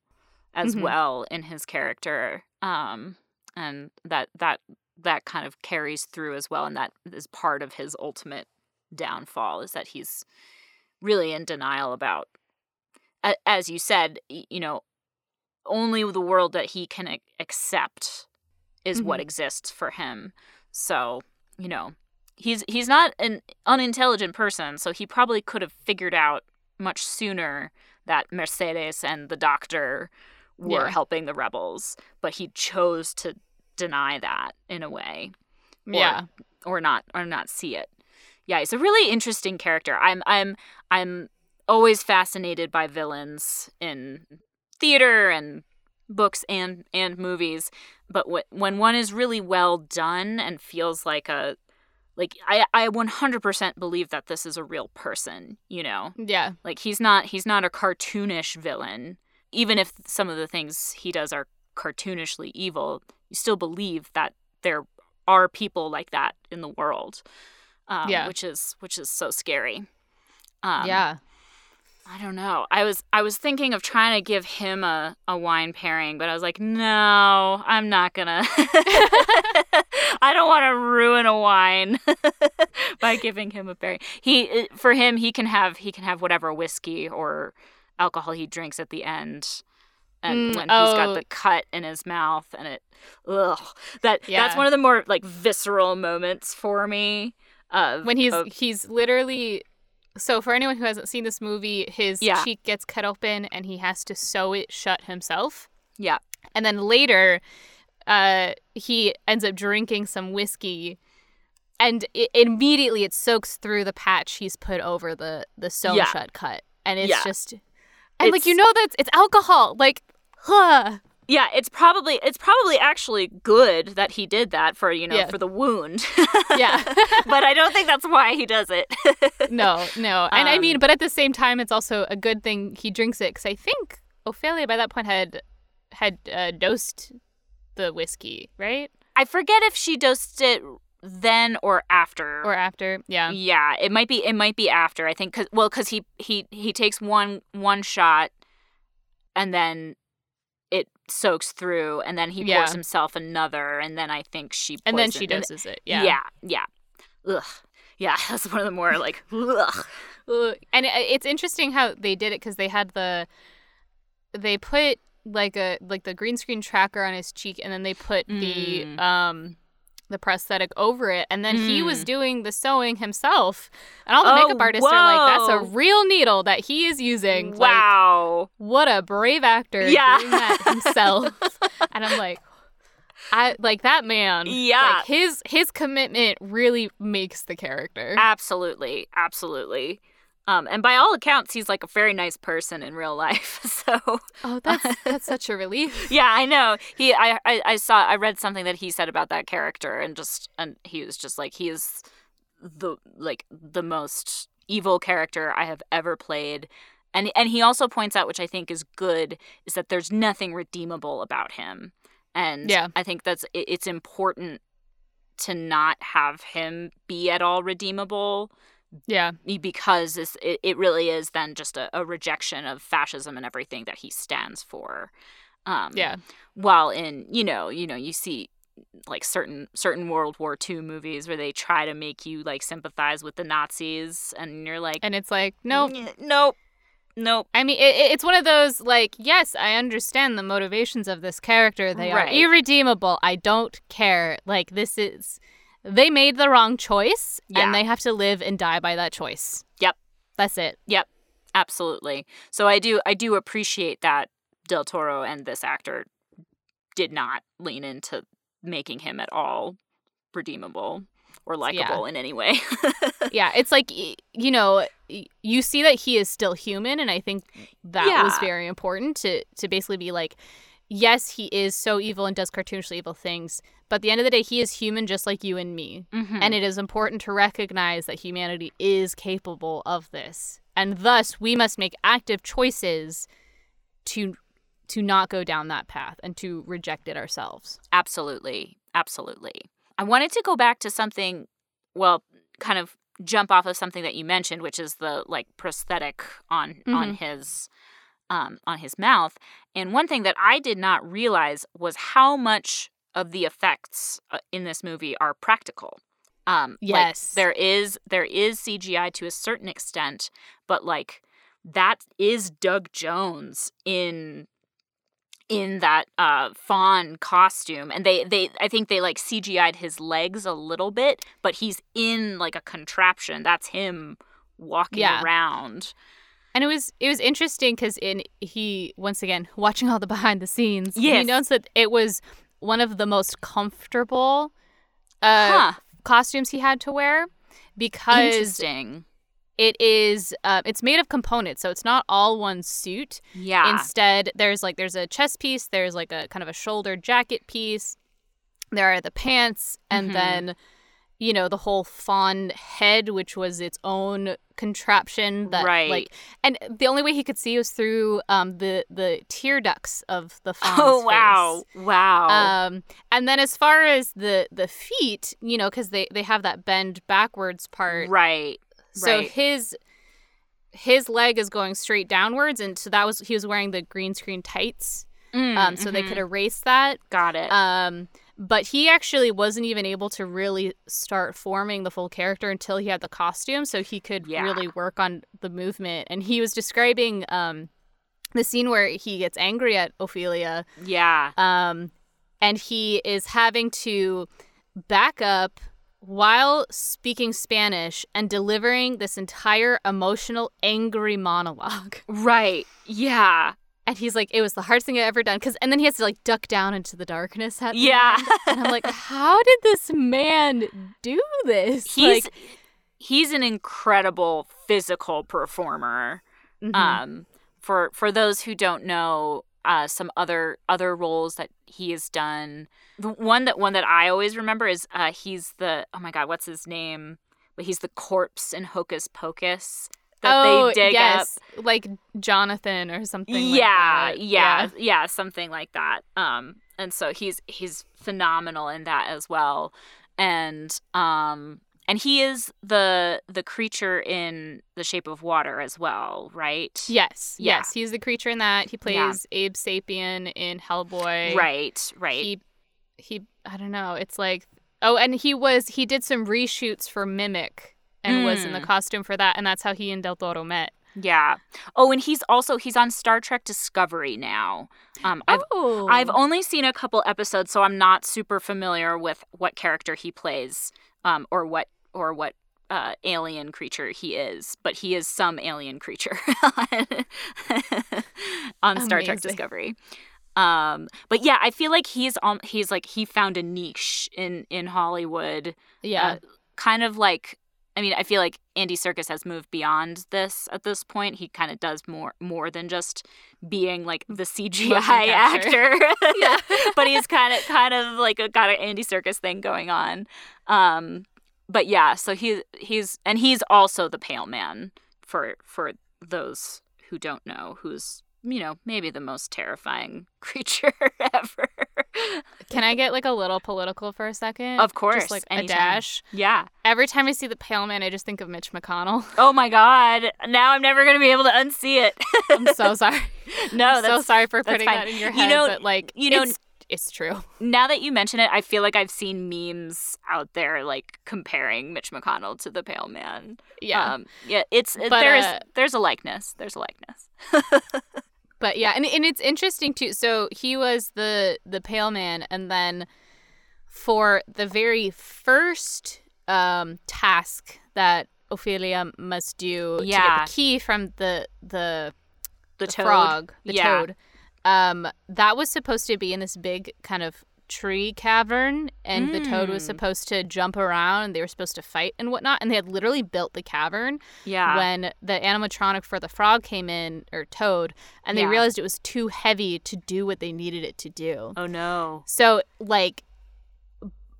as mm-hmm. well in his character. Um and that that that kind of carries through as well and that is part of his ultimate downfall is that he's really in denial about as you said, you know, only the world that he can accept is mm-hmm. what exists for him. So, you know, he's he's not an unintelligent person, so he probably could have figured out much sooner that Mercedes and the doctor were yeah. helping the rebels, but he chose to deny that in a way. Or, yeah. Or not or not see it. Yeah, he's a really interesting character. I'm I'm I'm always fascinated by villains in theater and books and and movies but when one is really well done and feels like a like I, I 100% believe that this is a real person you know yeah like he's not he's not a cartoonish villain even if some of the things he does are cartoonishly evil, you still believe that there are people like that in the world. Um, Yeah. which is which is so scary. Um, yeah. I don't know. I was I was thinking of trying to give him a, a wine pairing, but I was like, no, I'm not gonna. I don't want to ruin a wine by giving him a pairing. He for him he can have he can have whatever whiskey or alcohol he drinks at the end. And Mm, when he's got oh. the cut in his mouth and it ugh that that's one of the more like visceral moments for me. Of, when he's of- he's literally so for anyone who hasn't seen this movie his Yeah. cheek gets cut open and he has to sew it shut himself yeah and then later uh he ends up drinking some whiskey and it, immediately it soaks through the patch he's put over the the sewn Yeah. shut cut and it's Yeah. just and like you know that's it's alcohol like huh Yeah, it's probably it's probably actually good that he did that for you know Yeah. for the wound. yeah but I don't think that's why he does it. no no and i Um, mean but at the same time it's also a good thing he drinks it because i think ophelia by that point had had uh, dosed the whiskey right I forget if she dosed it then or after. or after yeah yeah, it might be it might be after. I think cuz well cuz he he he takes one one shot and then soaks through and then he Yeah. pours himself another and then I think she and then she doses it yeah Yeah, yeah. Ugh. Yeah, that's one of the more like ugh. And it's interesting how they did it because they had the they put like a like the green screen tracker on his cheek and then they put the Mm. um the prosthetic over it and then he was Mm. doing the sewing himself and all the Oh, makeup artists are like that's a real needle that he is using Like, Wow. what a brave actor Yeah. doing that himself and i'm like i like that man Yeah. like his his commitment really makes the character Absolutely, absolutely. Um, and by all accounts, he's like a very nice person in real life. So oh that's that's such a relief yeah, I know. He, I, I, I saw, I read something that he said about that character, and just, and he was just like, he is the like the most evil character I have ever played. And and he also points out, which I think is good, is that there's nothing redeemable about him. And Yeah. I think that's it, it's important to not have him be at all redeemable yeah because this, it, it really is then just a, a rejection of fascism and everything that he stands for. Um, yeah While in you know you know you see like certain certain World War II movies where they try to make you like sympathize with the Nazis and you're like and it's like no "Nyeh, nope nope I mean, it- it's one of those like, yes, I understand the motivations of this character. They Right. are irredeemable. I don't care. Like this is, they made the wrong choice, Yeah. and they have to live and die by that choice. Yep. That's it. Yep. Absolutely. So I do I do appreciate that Del Toro and this actor did not lean into making him at all redeemable or likable in any way. yeah, it's like you know, you see that he is still human, and I think that was very important to to basically be like, yes, he is so evil and does cartoonishly evil things, but at the end of the day, he is human just like you and me. Mhm. And it is important to recognize that humanity is capable of this. And thus we must make active choices to to not go down that path and to reject it ourselves. Absolutely. Absolutely. I wanted to go back to something, well, kind of jump off of something that you mentioned, which is the like prosthetic on on his um on his mouth. And one thing that I did not realize was how much of the effects uh, in this movie are practical. Um like, Yes. there is there is CGI to a certain extent, but like that is Doug Jones in in that uh fawn costume and they they i think they like cgi'd his legs a little bit but he's in like a contraption that's him walking Yeah. around And it was it was interesting because in he once again watching all the behind the scenes, he Yes. notes that it was one of the most comfortable uh, huh costumes he had to wear because interesting it is uh, it's made of components, so it's not all one suit. yeah Instead, there's like there's a chest piece, there's like a kind of a shoulder jacket piece. There are the pants, and Mhm. then you know the whole fawn head which was its own contraption that Right. like and the only way he could see was through um the the tear ducts of the fawn's Oh wow, face. wow. um and then as far as the the feet you know because they they have that bend backwards part right. so right. his his leg is going straight downwards and so that was he was wearing the green screen tights Mm, um so they mhm. could erase that got it. um, but he actually wasn't even able to really start forming the full character until he had the costume, so he could Yeah. really work on the movement. And he was describing um, the scene where he gets angry at Ophelia, yeah. um, and he is having to back up while speaking Spanish and delivering this entire emotional, angry monologue. Right. Yeah. And he's like, it was the hardest thing I've ever done. Cause, and then he has to like duck down into the darkness at the Yeah. And I'm like, how did this man do this? He's like, he's an incredible physical performer. mhm. Um for for those who don't know uh some other other roles that he has done. The one that one that I always remember is uh he's the oh my god, what's his name? But he's the corpse in Hocus Pocus that oh, they dig yes, like Jonathan or something. like yeah, that. yeah, yeah, something like that. Um, and so he's he's phenomenal in that as well, and um, and he is the the creature in The Shape of Water as well, right? Yes, Yeah. yes. He's the creature in that. He plays Abe Sapien in Hellboy. right, right. He, he, I don't know. It's like, oh, and he was, he did some reshoots for Mimic and was in the Mm. costume for that. And that's how he and Del Toro met. Yeah. Oh, and he's also he's on Star Trek Discovery now. Um, I've oh. I've only seen a couple episodes, so I'm not super familiar with what character he plays, um, or what or what uh, alien creature he is. But he is some alien creature on Star Trek Discovery. Um, but yeah, I feel like he's um he's like he found a niche in in Hollywood, yeah. uh, kind of like. I mean, I feel like Andy Serkis has moved beyond this at this point. He kind of does more more than just being like the CGI actor. Yeah. but he's kind of kind of like a, got an Andy Serkis thing going on. Um, but yeah, so he he's and he's also the Pale Man for for those who don't know, who's you know maybe the most terrifying creature ever. Can I get like a little political for a second? Of course, Just like anytime. a dash. yeah. Every time I see the Pale Man, I just think of Mitch McConnell. Oh my God! Now I'm never gonna be able to unsee it. I'm so sorry. no, so sorry for putting that in your head. You know- but like, you know- it's, it's true. now that you mention it, I feel like I've seen memes out there like comparing Mitch McConnell to the Pale Man. Yeah. um, yeah. It's But, there's uh, there's a likeness. There's a likeness. But yeah, and and it's interesting too. So he was the the pale man, and then for the very first um, task that Ophelia must do to get Yeah. the key from the the, The, the toad. frog, the Yeah. toad, um, that was supposed to be in this big kind of tree cavern, and the toad was Mm. supposed to jump around, and they were supposed to fight and whatnot, and they had literally built the cavern Yeah. when the animatronic for the frog came in or toad and they realized it was too heavy to do what they needed it to do oh no. so like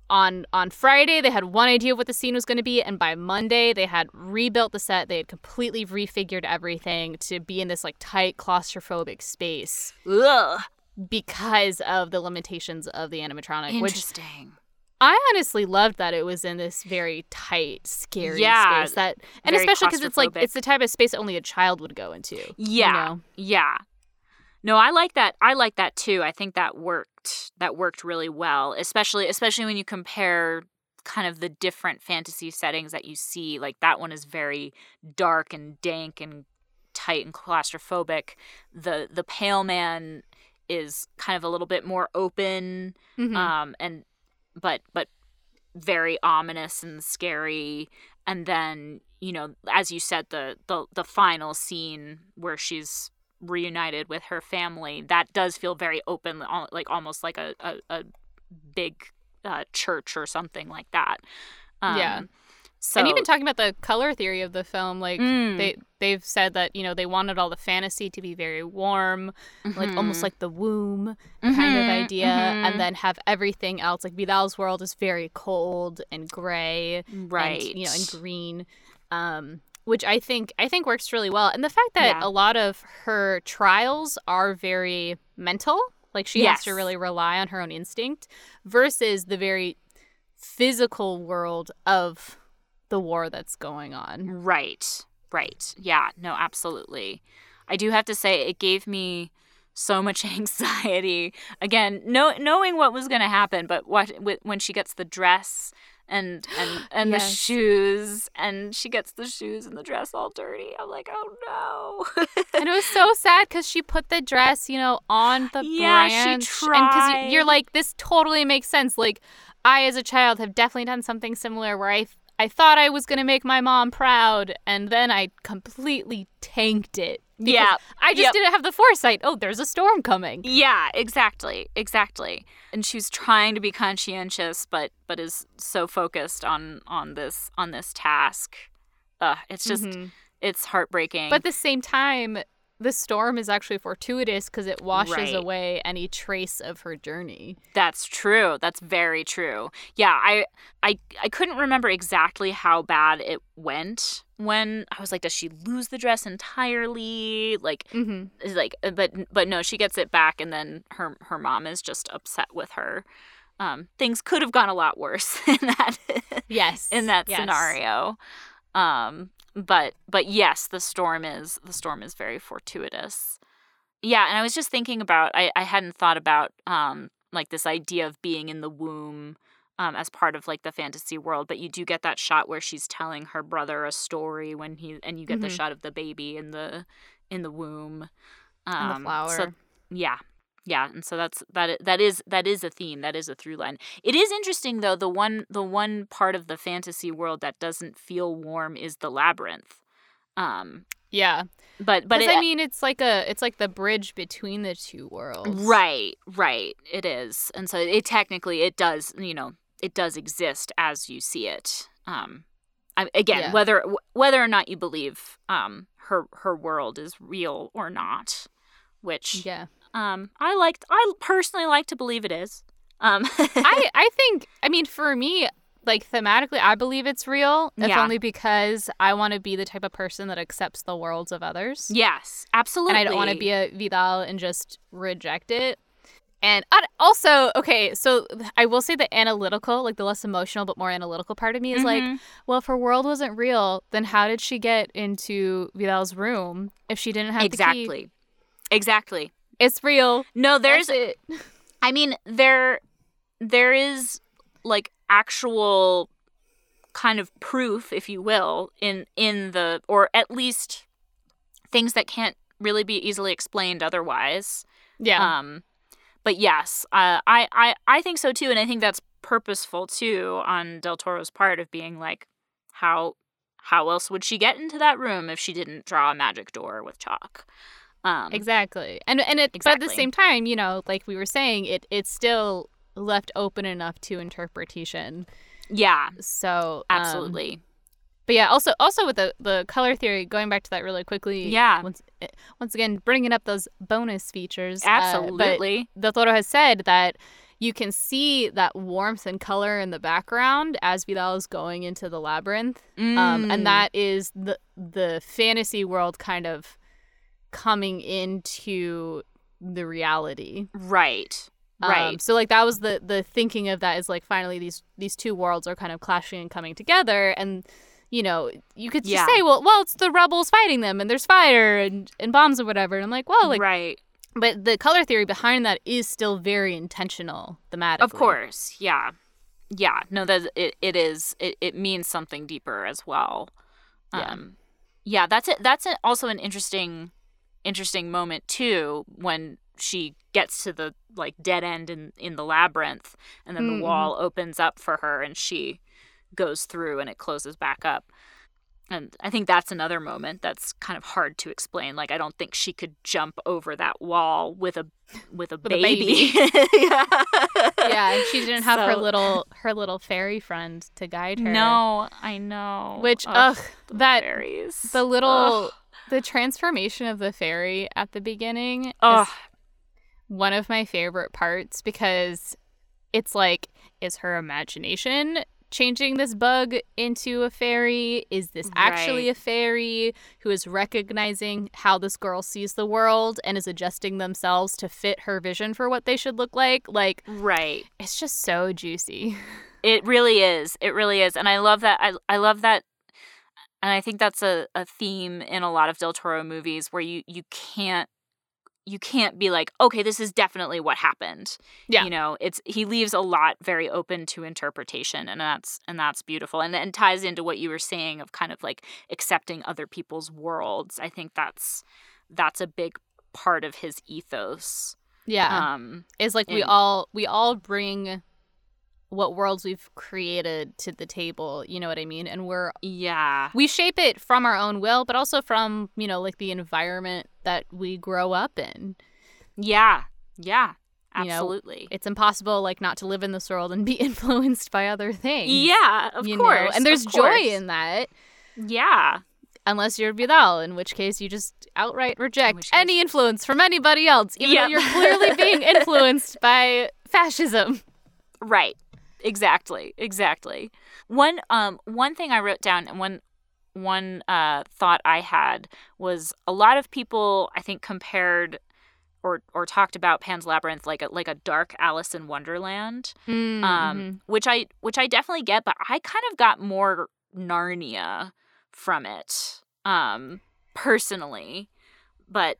on on friday they had one idea of what the scene was going to be and by monday they had rebuilt the set they had completely refigured everything to be in this like tight claustrophobic space Ugh. Because of the limitations of the animatronic which Interesting. I honestly loved that it was in this very tight, scary Yeah, space. That and especially because it's like it's the type of space only a child would go into. you Yeah. know? Yeah. No, I like that. I like that too. I think that worked. That worked really well, especially especially when you compare kind of the different fantasy settings that you see. Like that one is very dark and dank and tight and claustrophobic. The the Pale Man is kind of a little bit more open Mhm. um and but but very ominous and scary and then you know as you said the the the final scene where she's reunited with her family that does feel very open like almost like a a, a big uh, church or something like that um, Yeah. So and even talking about the color theory of the film, like Mm. they they've said that you know they wanted all the fantasy to be very warm, like almost Mhm. like the womb kind of Mhm, idea, mhm. and then have everything else like Vidal's world is very cold and gray, right, and, you know, and green, um, which I think I think works really well. And the fact that Yeah. a lot of her trials are very mental, like she has to really rely on her own instinct, versus the very physical world of the war that's going on. Right. Right. Yeah. No, absolutely. I do have to say it gave me so much anxiety. Again, no, knowing what was going to happen, but what when she gets the dress and and and the shoes and she gets the shoes and the dress all dirty. I'm like, "Oh no." And it was so sad because she put the dress, you know, on the Yeah, she branch. And because you're like, this totally makes sense. Like, I, as a child, have definitely done something similar where I, I thought I was going to make my mom proud, and then I completely tanked it. Yeah. I just Yep. didn't have the foresight. Oh, there's a storm coming. Yeah, exactly. Exactly. And she's trying to be conscientious but but is so focused on on this on this task. Uh, it's just Mhm. it's heartbreaking. But at the same time, the storm is actually fortuitous because it washes Right. away any trace of her journey. That's true. That's very true. Yeah, I I I couldn't remember exactly how bad it went when I was like, does she lose the dress entirely? Like, Mm-hmm. like, uh, but but no, she gets it back, and then her her mom is just upset with her. Um, things could have gone a lot worse in that Yes. in that yes. scenario. Um, but but yes, the storm is the storm is very fortuitous. Yeah, and I was just thinking about I, I hadn't thought about um like this idea of being in the womb um as part of like the fantasy world, but you do get that shot where she's telling her brother a story when he and you get the Mhm. shot of the baby in the in the womb. Um, And the flower. So, yeah. Yeah, and so that's that that is that is a theme, that is a through line. It is interesting though, the one the one part of the fantasy world that doesn't feel warm is the labyrinth. Um yeah. but but it, I mean, it's like a it's like the bridge between the two worlds. right, right, it is. And so it technically it does, you know, it does exist as you see it. Um I, again, Yeah. whether whether or not you believe um her her world is real or not, which Yeah. Um I liked I personally like to believe it is. Um I I think I mean for me like thematically I believe it's real if Yeah. only because I want to be the type of person that accepts the worlds of others. Yes, absolutely. And I don't want to be a Vidal and just reject it. And also, okay, so I will say the analytical, like the less emotional but more analytical part of me is like, Mhm. well, if her world wasn't real, then how did she get into Vidal's room if she didn't have the key? exactly, exactly. It's real. No, there's. That's it. I mean, there, there is like actual kind of proof, if you will, in in the or at least things that can't really be easily explained otherwise. Yeah. Um, but yes, uh, I I I think so too, and I think that's purposeful too on Del Toro's part of being like, how how else would she get into that room if she didn't draw a magic door with chalk? Um, Exactly. And and it but at the same time, you know, like we were saying, it it's still left open enough to interpretation. Yeah, So um, absolutely. but yeah, also also with the the color theory, going back to that really quickly. Yeah. Once eh, once again, bringing up those bonus features. uh, absolutely. but Del Toro has said that you can see that warmth and color in the background as Vidal is going into the labyrinth. um, Mm. and that is the the fantasy world kind of coming into the reality. right, Um, right. so like that was the the thinking of that is like finally these these two worlds are kind of clashing and coming together, and you know you could just Yeah. say, well, well, it's the rebels fighting them, and there's fire and and bombs or whatever. And I'm like, well, like, right. but the color theory behind that is still very intentional thematically. Of course, yeah, yeah. No, that it, it is. It, it means something deeper as well. Yeah. Um, yeah. That's it. That's a, also an interesting, interesting moment too when she gets to the like dead end in in the labyrinth, and then Mhm. the wall opens up for her, and she goes through, and it closes back up. and I think that's another moment that's kind of hard to explain. Like I don't think she could jump over that wall with a with a With a baby. baby. yeah. yeah, and she didn't have her little her little fairy friend to guide her. No, I know. Which ugh, the that fairies. the little Ugh. The transformation of the fairy at the beginning Ugh. is one of my favorite parts because it's like is her imagination changing this bug into a fairy is this actually Right. a fairy who is recognizing how this girl sees the world and is adjusting themselves to fit her vision for what they should look like like right. it's just so juicy It really is. It really is. And I love that. I, I love that. And I think that's a, a theme in a lot of Del Toro movies where you, you can't you can't be like, okay, this is definitely what happened. Yeah. You know, it's he leaves a lot very open to interpretation and that's and that's beautiful. And and ties into what you were saying of kind of like accepting other people's worlds. I think that's that's a big part of his ethos. yeah Um is like we all we all bring what worlds we've created to the table you know what i mean and we're yeah. we shape it from our own will but also from you know like the environment that we grow up in Yeah. Yeah. You know, Absolutely. it's impossible like not to live in this world and be influenced by other things Yeah, of you know? course. and there's joy course. in that Yeah. unless you're Vidal, in which case you just outright reject case- any influence from anybody else, even though you're clearly being influenced by fascism. Right. Exactly. Exactly. One um one thing I wrote down and one one uh thought I had was a lot of people I think compared or or talked about Pan's Labyrinth like a like a dark Alice in Wonderland. Mm, Um mhm. which I which I definitely get, but I kind of got more Narnia from it. Um personally. But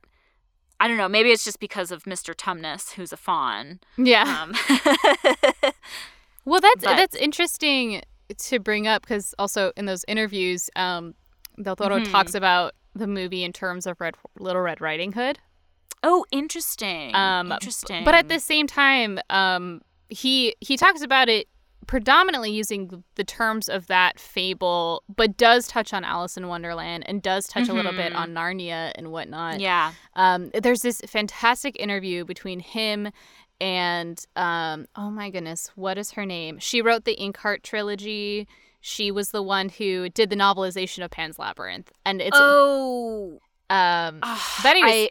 I don't know, maybe it's just because of Mr. Tumnus, who's a fawn. yeah. Um Well, that's But- that's interesting to bring up because also in those interviews, um, Del Toro Mhm. talks about the movie in terms of Red Little Red Riding Hood. Oh, interesting. Um, interesting. But at the same time, um, he he talks about it predominantly using the terms of that fable, but does touch on Alice in Wonderland and does touch a little bit Mhm. on Narnia and whatnot. yeah, Um, there's this fantastic interview between him and um, oh my goodness, what is her name? She wrote the Inkheart trilogy. She was the one who did the novelization of Pan's Labyrinth, and it's oh, um, ah, but anyways,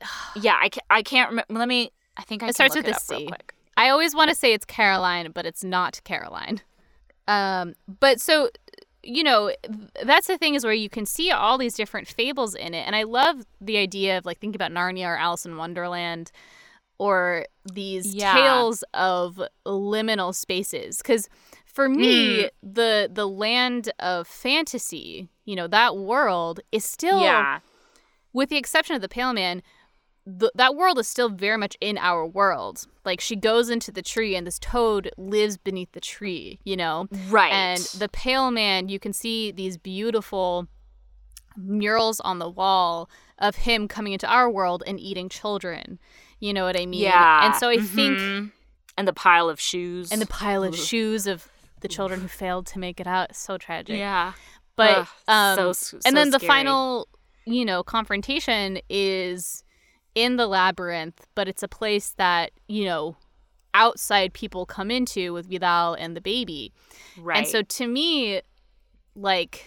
I, yeah, I, ca- I can't remember. Let me. I think I It can starts look with it a quick. I always want to say it's Caroline, but it's not Caroline. Um, but so you know, that's the thing is where you can see all these different fables in it, and I love the idea of like thinking about Narnia or Alice in Wonderland, or these Yeah. tales of liminal spaces. Because for me, Mm. the the land of fantasy, you know, that world is still Yeah, with the exception of the Pale Man, th- that world is still very much in our world. Like she goes into the tree, and this toad lives beneath the tree. You know, right. and the Pale Man, you can see these beautiful murals on the wall of him coming into our world and eating children. You know what I mean? yeah, And so I think, mhm. and the pile of shoes and the pile of Ugh. shoes of the children who failed to make it out, so tragic. Yeah, But Ugh, um, so, s- and so then the final you know confrontation is in the labyrinth but it's a place that you know outside people come into with vidal and the baby right. and so to me like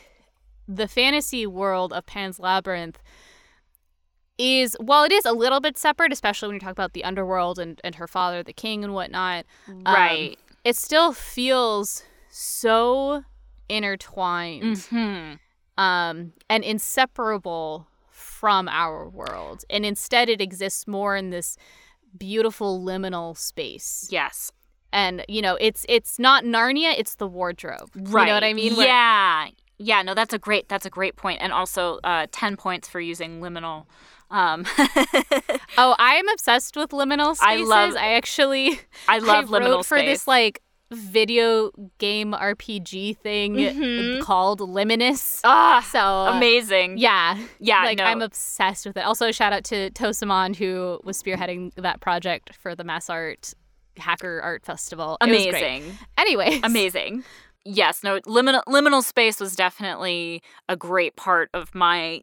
the fantasy world of pan's labyrinth is while it is a little bit separate especially when you talk about the underworld and, and her father the king and whatnot um, right. it still feels so intertwined hmm um, and inseparable from our world. And instead, it exists more in this beautiful liminal space. Yes. And you know, it's it's not Narnia; it's the wardrobe. Right. You know what I mean? Where- Yeah. Yeah. No, that's a great. That's a great point, and also uh, ten points for using liminal. Um, Oh, I am obsessed with liminal spaces. I love- I actually I love I liminal wrote for this like video game RPG thing Mhm. called Liminus. ah, So amazing. Yeah, Yeah. like no. I'm obsessed with it. Also, shout out to Tosamon who was spearheading that project for the Mass Art Hacker Art Festival. It was great. amazing. Anyway, Amazing. yes, no, liminal liminal space was definitely a great part of my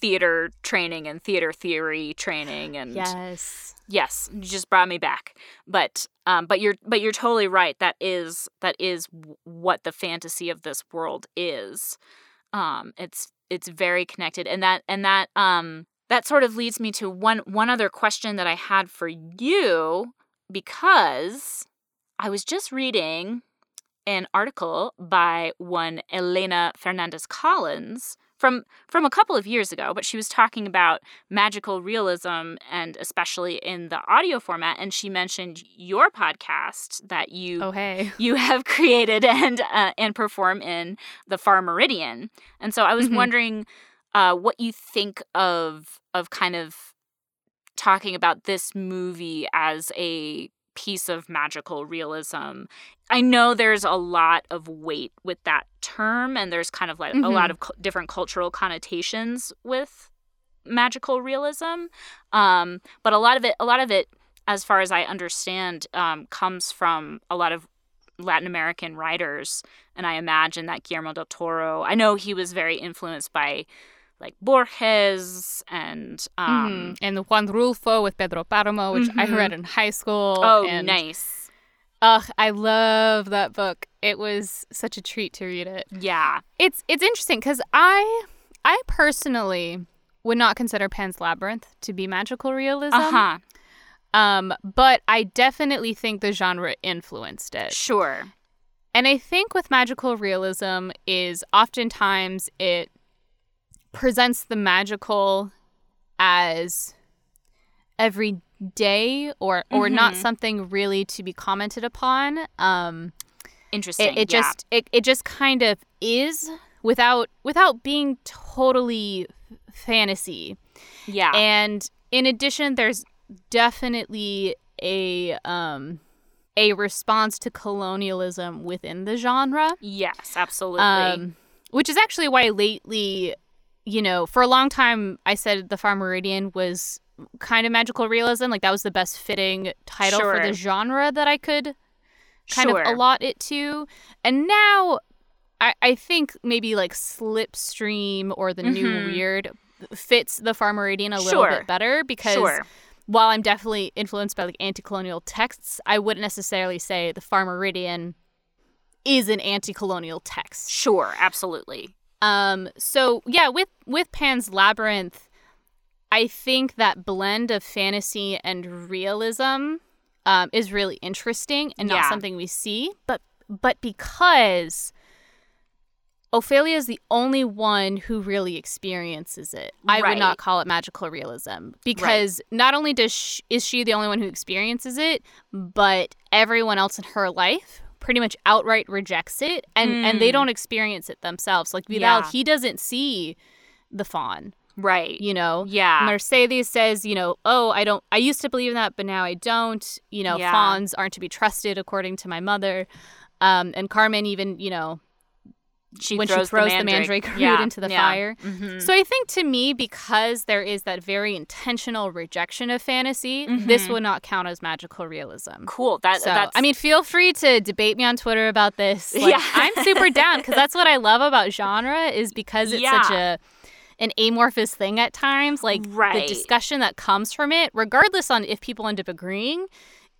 theater training and theater theory training and yes. Yes you just brought me back. But um but you're but you're totally right. That is that is what the fantasy of this world is. Um it's it's very connected. And that and that um that sort of leads me to one one other question that I had for you because I was just reading an article by one Elena Fernandez Collins from from a couple of years ago, but she was talking about magical realism and especially in the audio format and she mentioned your podcast that you oh, hey. you have created and uh, and perform in the Far Meridian. And so I was mm-hmm. wondering uh, what you think of of kind of talking about this movie as a piece of magical realism. I know there's a lot of weight with that term, and there's kind of like mm-hmm. a lot mm-hmm. of different cultural connotations with magical realism. Um, but a lot of it, a lot of it, as far as I understand, um, comes from a lot of Latin American writers, and I imagine that Guillermo del Toro. I know he was very influenced by like Borges and um mm-hmm. and Juan Rulfo with Pedro Paramo, which mm-hmm. I read in high school. Oh, and, nice. Ugh, I love that book. It was such a treat to read it. Yeah. It's it's interesting cuz I I personally would not consider Pan's Labyrinth to be magical realism. Uh-huh. Um, but I definitely think the genre influenced it. Sure. And I think with magical realism is oftentimes it presents the magical as every day or or mm-hmm. not something really to be commented upon. Um, Interesting. It, it yeah. just it, it just kind of is without without being totally fantasy. Yeah. And in addition, there's definitely a um a response to colonialism within the genre. Yes, absolutely. Um, which is actually why lately you know, for a long time, I said the Far Meridian was kind of magical realism. Like that was the best fitting title sure. for the genre that I could kind sure. of allot it to. And now I, I think maybe like Slipstream or the mm-hmm. new Weird fits the Far Meridian a little bit better because sure. while I'm definitely influenced by like anti-colonial texts, I wouldn't necessarily say the Far Meridian is an anti-colonial text. Sure, absolutely. Um, so yeah, with with Pan's Labyrinth, I think that blend of fantasy and realism um, is really interesting and not yeah. something we see. But but because Ophelia is the only one who really experiences it. I right. would not call it magical realism because right. not only does she, is she the only one who experiences it, but everyone else in her life pretty much outright rejects it and mm. and they don't experience it themselves like Vidal yeah. he doesn't see the fawn right you know yeah mercedes says you know oh i don't i used to believe in that but now i don't you know yeah. fawns aren't to be trusted according to my mother um and carmen even you know she when throws she throws the mandrake, the mandrake root yeah. into the yeah. fire. Mm-hmm. So I think to me, because there is that very intentional rejection of fantasy, mm-hmm. this would not count as magical realism. Cool. That, so, that's... I mean, feel free to debate me on Twitter about this. Like, yeah. I'm super down because that's what I love about genre is because it's yeah. such a an amorphous thing at times. Like right. the discussion that comes from it, regardless on if people end up agreeing,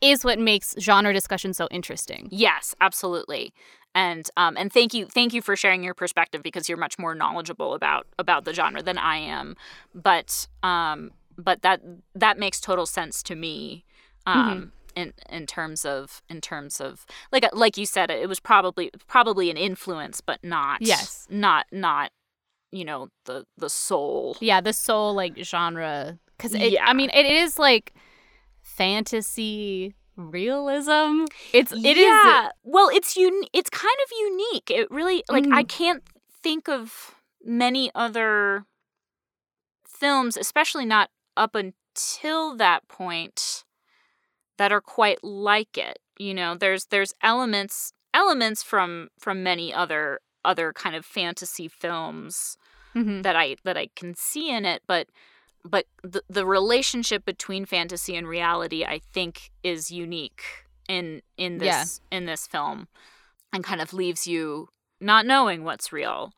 is what makes genre discussion so interesting. Yes, absolutely and um, and thank you thank you for sharing your perspective because you're much more knowledgeable about about the genre than I am but um but that that makes total sense to me um mm-hmm. in in terms of in terms of like like you said it was probably probably an influence but not yes not not you know the the soul yeah the soul like genre because yeah. I mean it is like fantasy realism. It's it yeah. Is, well, it's un- it's kind of unique. It really like mm. I can't think of many other films, especially not up until that point that are quite like it. You know, there's there's elements elements from from many other other kind of fantasy films mm-hmm. that I that I can see in it, but but the the relationship between fantasy and reality I think is unique in in this yeah. in this film. and kind of leaves you not knowing what's real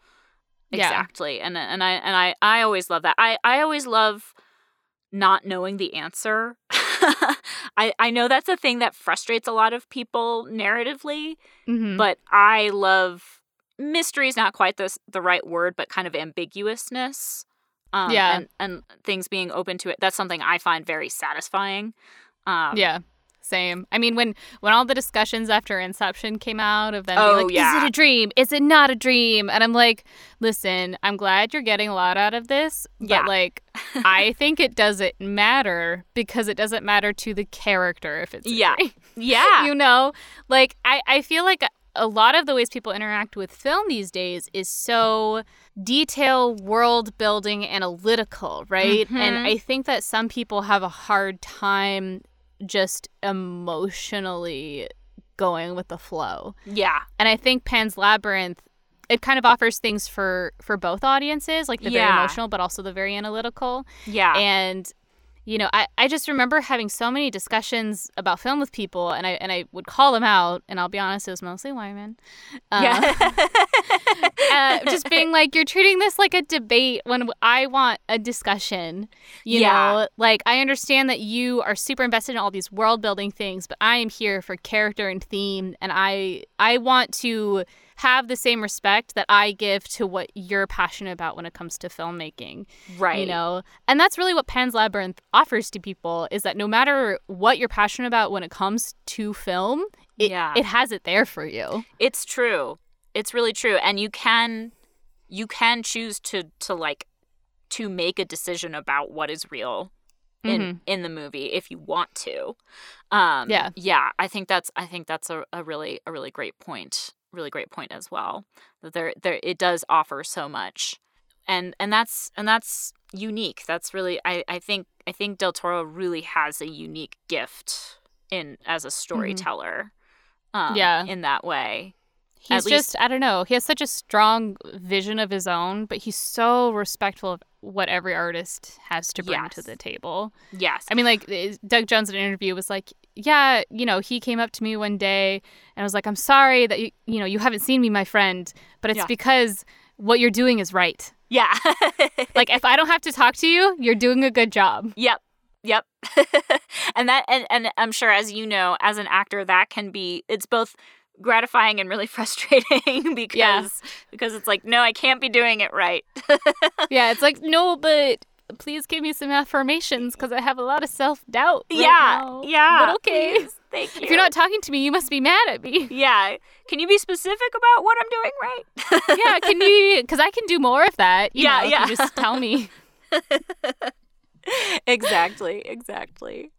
Yeah. exactly and and i and i i always love that i i always love not knowing the answer i i know that's a thing that frustrates a lot of people narratively Mhm. but i love mystery is not quite the the right word but kind of ambiguousness um, Yeah. and, and things being open to it that's something i find very satisfying um, yeah. Same. I mean, when when all the discussions after Inception came out of them Oh, being like, yeah. "Is it a dream? Is it not a dream?" and I'm like, "Listen, I'm glad you're getting a lot out of this, but Yeah. like, I think it doesn't matter because it doesn't matter to the character if it's Yeah. yeah you know, like I I feel like a lot of the ways people interact with film these days is so detail world building analytical right? And Mhm. i think that some people have a hard time just emotionally going with the flow. Yeah. And i think pan's labyrinth it kind of offers things for for both audiences like the very emotional but also the very analytical. Yeah. And you know I, I just remember having so many discussions about film with people and I and I would call them out and I'll be honest it was mostly women uh, yeah. Uh, just being like you're treating this like a debate when I want a discussion you Yeah. know? Like I understand that you are super invested in all these world building things but I am here for character and theme and I I want to have the same respect that I give to what you're passionate about when it comes to filmmaking right you know and that's really what pan's labyrinth offers to people is that no matter what you're passionate about when it comes to film it, Yeah. it has it there for you It's true. It's really true. And you can you can choose to to like to make a decision about what is real in Mhm. in the movie if you want to. Um Yeah. yeah, I think that's I think that's a, a really a really great point. Really great point as well. That there there it does offer so much. And and that's and that's unique. That's really I I think I think Del Toro really has a unique gift in as a storyteller. Um, Yeah. in that way. he's At just i don't know he has such a strong vision of his own but he's so respectful of what every artist has to bring to the table Yes. i mean like doug jones in an interview was like yeah you know he came up to me one day and I was like i'm sorry that you you know you haven't seen me my friend but it's Yeah. because what you're doing is right yeah. like if i don't have to talk to you you're doing a good job yep. Yep. and that and, and I'm sure as you know, as an actor, that can be it's both gratifying and really frustrating because because it's like, no, I can't be doing it right. yeah it's like no but please give me some affirmations because i have a lot of self-doubt right yeah. now. Yeah. but okay please. Thank you. if you're not talking to me you must be mad at me Yeah. Can you be specific about what I'm doing right? yeah can you because i can do more of that Yeah, know, yeah. you just tell me exactly, exactly.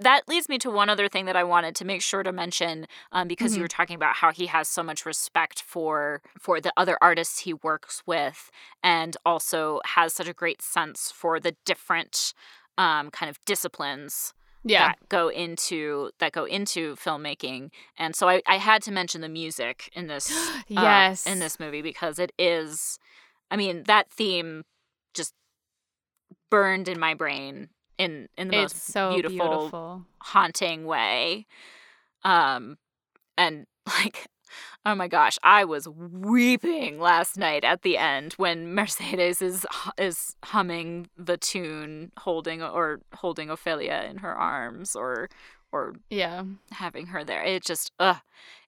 That leads me to one other thing that I wanted to make sure to mention, um, because Mhm. you were talking about how he has so much respect for for the other artists he works with, and also has such a great sense for the different um, kind of disciplines yeah that go into that go into filmmaking. And so I, I had to mention the music in this uh, yes in this movie because it is I mean that theme just burned in my brain in in the it's most so beautiful, beautiful. haunting way um and like oh my gosh I was weeping last night at the end when Mercedes is is humming the tune holding or holding Ophelia in her arms or or yeah having her there. It just ugh.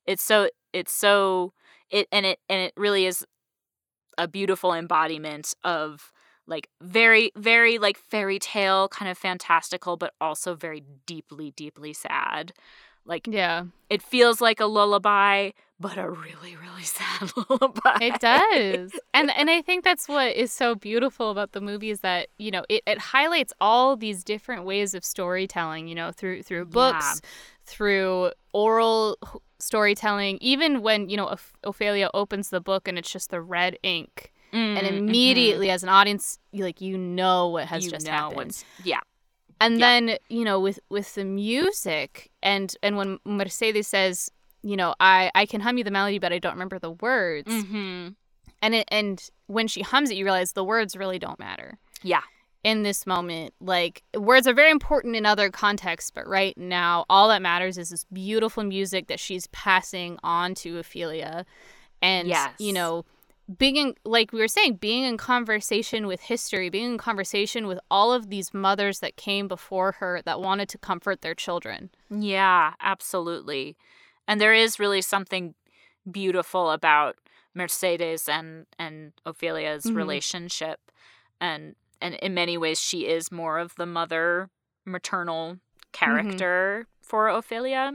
It's so it's so it and it and it really is a beautiful embodiment of like very very like fairy tale kind of fantastical but also very deeply deeply sad. Like yeah it feels like a lullaby but a really really sad lullaby. It does. and and I think that's what is so beautiful about the movie is that, you know, it, it highlights all these different ways of storytelling, you know, through through books, through oral storytelling, even when, you know, Oph- Ophelia opens the book and it's just the red ink. Mm, And immediately as an audience, you like you know what has you just happened. yeah. And Yeah. then, you know, with with the music and and when Mercedes says, you know, I I can hum you the melody but I don't remember the words Mhm. and it and when she hums it you realize the words really don't matter Yeah. in this moment. Like words are very important in other contexts, but right now all that matters is this beautiful music that she's passing on to Ophelia. And yes. you know, being in, like we were saying, being in conversation with history, being in conversation with all of these mothers that came before her that wanted to comfort their children. Yeah, absolutely. And there is really something beautiful about Mercedes and and Ophelia's mm-hmm. relationship and and in many ways she is more of the mother maternal mm-hmm. character mm-hmm. for Ophelia.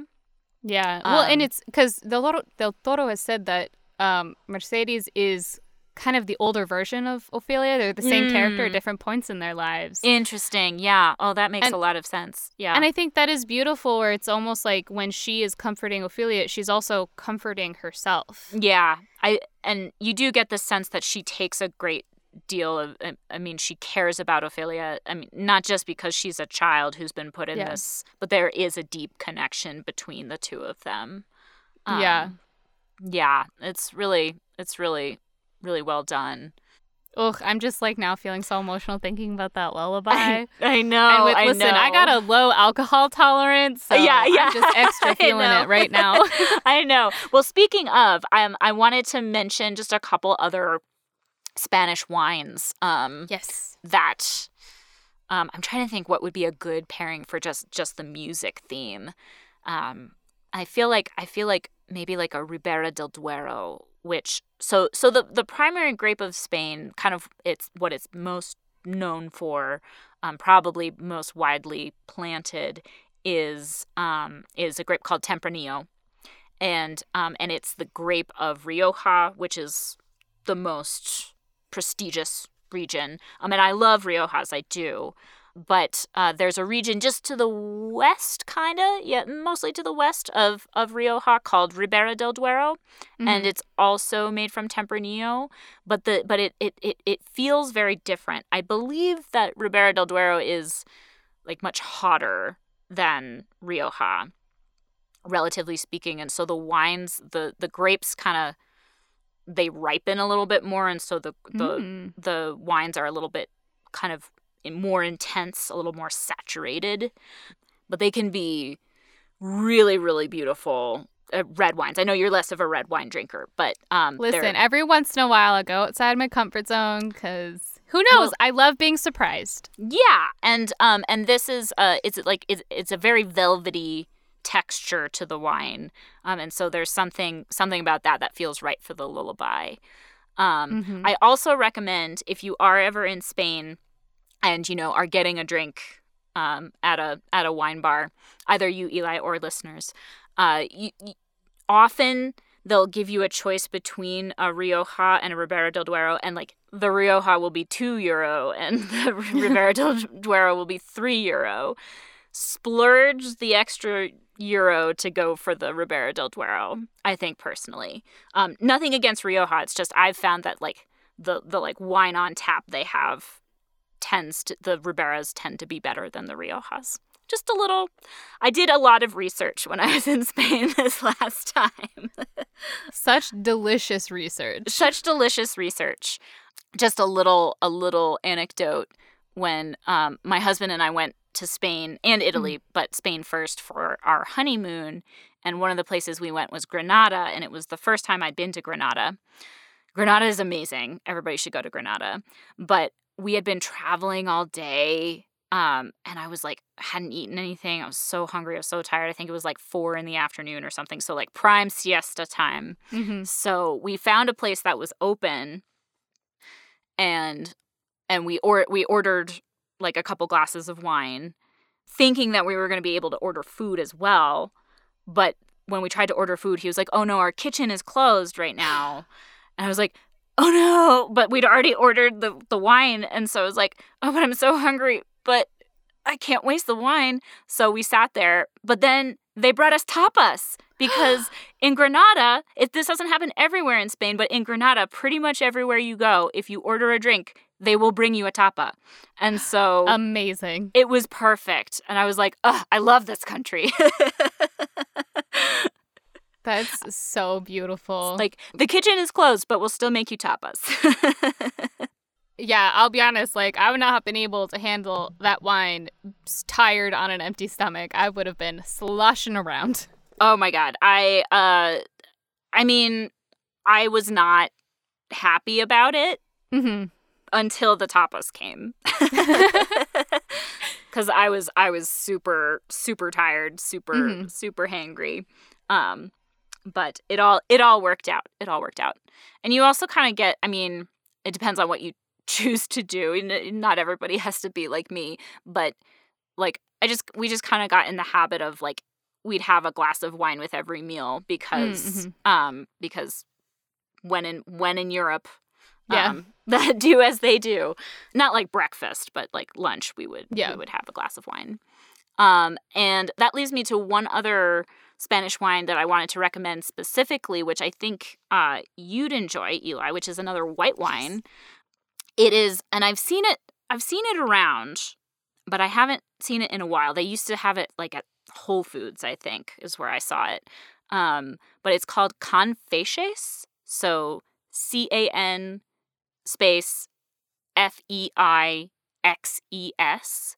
Yeah. Um, well, and um, it's because Del Toro, Del Toro has said that um, Mercedes is kind of the older version of Ophelia. They're the same mm. character at mm. different points in their lives. Interesting. Yeah. Oh, that makes and, a lot of sense. Yeah. And I think that is beautiful where it's almost like when she is comforting Ophelia, she's also comforting herself. Yeah. I and you do get the sense that she takes a great deal of I mean she cares about Ophelia. I mean not just because she's a child who's been put in yeah. this, but there is a deep connection between the two of them. Um, yeah. Yeah, it's really it's really really well done. Ugh, I'm just like now feeling so emotional thinking about that lullaby. I, I know. With, I listen, know. I got a low alcohol tolerance. So yeah, yeah. I'm just extra feeling it right now. I know. Well, speaking of, um, I wanted to mention just a couple other Spanish wines. Um, yes. That um, I'm trying to think what would be a good pairing for just just the music theme. Um, I feel like I feel like maybe like a Ribera del Duero which so so the the primary grape of Spain, kind of it's what it's most known for, um, probably most widely planted, is um, is a grape called Tempranillo, and um, and it's the grape of Rioja, which is the most prestigious region. Um, and I love Riojas, I do but uh, there's a region just to the west, kind of, yeah, mostly to the west of, of Rioja called Ribera del Duero, mm-hmm. and it's also made from Tempranillo, but the but it, it it it feels very different. I believe that Ribera del Duero is like much hotter than Rioja, relatively speaking, and so the wines, the the grapes, kind of they ripen a little bit more, and so the the mm. the wines are a little bit kind of more intense, a little more saturated, but they can be really, really beautiful uh, red wines. I know you're less of a red wine drinker, but um, listen, every once in a while I go outside my comfort zone because who knows? Well, I love being surprised. Yeah, and um, and this is uh, it's like it's it's a very velvety texture to the wine, um, and so there's something something about that that feels right for the lullaby. Um, mm-hmm. I also recommend if you are ever in Spain and you know are getting a drink um, at a at a wine bar, either you Eli or listeners, uh, you, you, often they'll give you a choice between a Rioja and a Ribera del Duero, and like the Rioja will be two euro and the Ribera del Duero will be three euro. Splurge the extra euro to go for the Ribera del Duero. I think personally, um, nothing against Rioja. It's just I've found that like the the like wine on tap they have tends to the Riberas tend to be better than the Riojas. Just a little. I did a lot of research when I was in Spain this last time. Such delicious research. Such delicious research. Just a little a little anecdote when um, my husband and I went to Spain and Italy, mm. but Spain first for our honeymoon. And one of the places we went was Granada, and it was the first time I'd been to Granada. Granada is amazing. Everybody should go to Granada. But we had been traveling all day um and i was like hadn't eaten anything i was so hungry i was so tired i think it was like four in the afternoon or something so like prime siesta time mm-hmm. so we found a place that was open and and we or we ordered like a couple glasses of wine thinking that we were going to be able to order food as well but when we tried to order food he was like oh no our kitchen is closed right now and i was like oh no, but we'd already ordered the, the wine. And so I was like, oh, but I'm so hungry, but I can't waste the wine. So we sat there. But then they brought us tapas because in Granada, if this doesn't happen everywhere in Spain, but in Granada, pretty much everywhere you go, if you order a drink, they will bring you a tapa. And so amazing. It was perfect. And I was like, oh, I love this country. That's so beautiful. Like the kitchen is closed, but we'll still make you tapas. yeah, I'll be honest. Like, I would not have been able to handle that wine tired on an empty stomach. I would have been sloshing around. Oh my god. I uh I mean, I was not happy about it mm-hmm. until the tapas came. Cuz I was I was super super tired, super mm-hmm. super hangry. Um but it all it all worked out. It all worked out. And you also kind of get, I mean, it depends on what you choose to do. Not everybody has to be like me, but like I just we just kind of got in the habit of like we'd have a glass of wine with every meal because mm-hmm. um because when in when in Europe yeah. Um, that do as they do. Not like breakfast, but like lunch we would yeah. we would have a glass of wine. Um and that leads me to one other Spanish wine that I wanted to recommend specifically, which I think uh, you'd enjoy, Eli, which is another white wine. It is, and I've seen it. I've seen it around, but I haven't seen it in a while. They used to have it like at Whole Foods, I think, is where I saw it. Um, but it's called Can Feixes. So C A N space F E I X E S.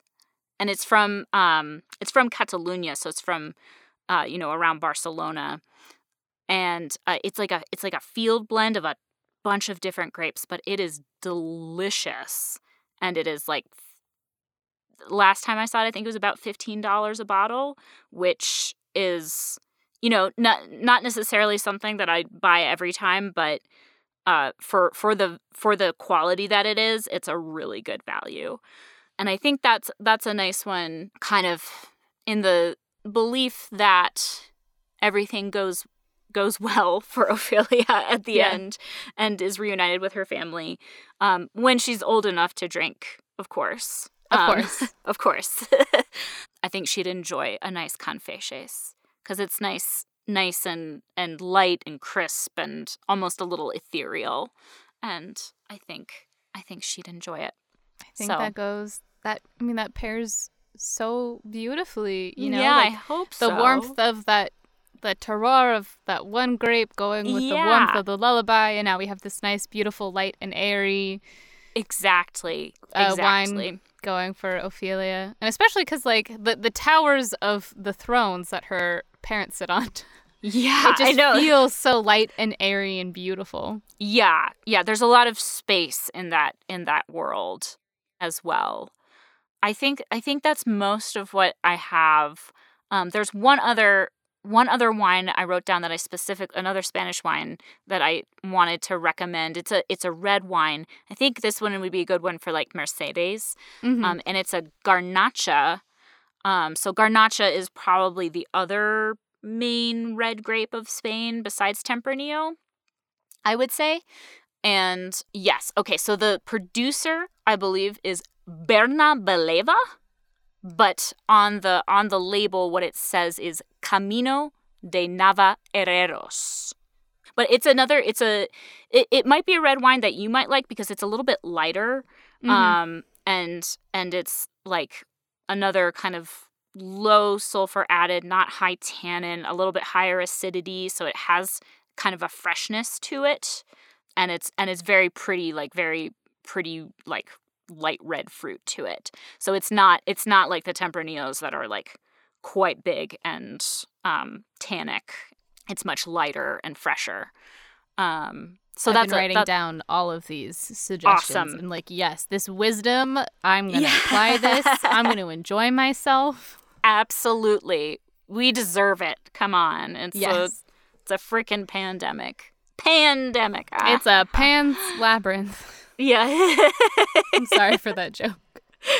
And it's from um, it's from Catalonia, so it's from uh, you know, around Barcelona. And uh, it's like a it's like a field blend of a bunch of different grapes, but it is delicious. And it is like last time I saw it, I think it was about fifteen dollars a bottle, which is you know not not necessarily something that I buy every time, but uh, for for the for the quality that it is, it's a really good value. And I think that's that's a nice one, kind of in the belief that everything goes goes well for Ophelia at the yeah. end and is reunited with her family um, when she's old enough to drink, of course. Of um, course. of course. I think she'd enjoy a nice Feixes because it's nice nice and and light and crisp and almost a little ethereal and I think I think she'd enjoy it. I think so. that goes that I mean that pairs so beautifully, you know. Yeah, like I hope so. the so. warmth of that the terroir of that one grape going with yeah. the warmth of the lullaby, and now we have this nice, beautiful, light and airy. Exactly. Uh, exactly. Wine going for Ophelia, and especially because like the the towers of the thrones that her parents sit on. Yeah, it just I know. feels so light and airy and beautiful. Yeah, yeah. There's a lot of space in that in that world as well. I think I think that's most of what I have. Um, there's one other one other wine I wrote down that I specific another Spanish wine that I wanted to recommend. It's a it's a red wine. I think this one would be a good one for like Mercedes. Mm-hmm. Um, and it's a Garnacha. Um, so Garnacha is probably the other main red grape of Spain besides Tempranillo, I would say. And yes, okay, so the producer I believe is Bernabeleva, but on the on the label what it says is Camino de Nava Herreros. But it's another it's a it, it might be a red wine that you might like because it's a little bit lighter. Mm-hmm. Um and and it's like another kind of low sulfur added, not high tannin, a little bit higher acidity, so it has kind of a freshness to it and it's and it's very pretty like very pretty like light red fruit to it. So it's not it's not like the Tempranillos that are like quite big and um, tannic. It's much lighter and fresher. Um, so I've that's been writing a, that, down all of these suggestions awesome. and like yes, this wisdom. I'm gonna yeah. apply this. I'm gonna enjoy myself. Absolutely, we deserve it. Come on, it's yes. a it's a freaking pandemic. Pandemic. Ah. It's a Pan's labyrinth. Yeah. I'm sorry for that joke.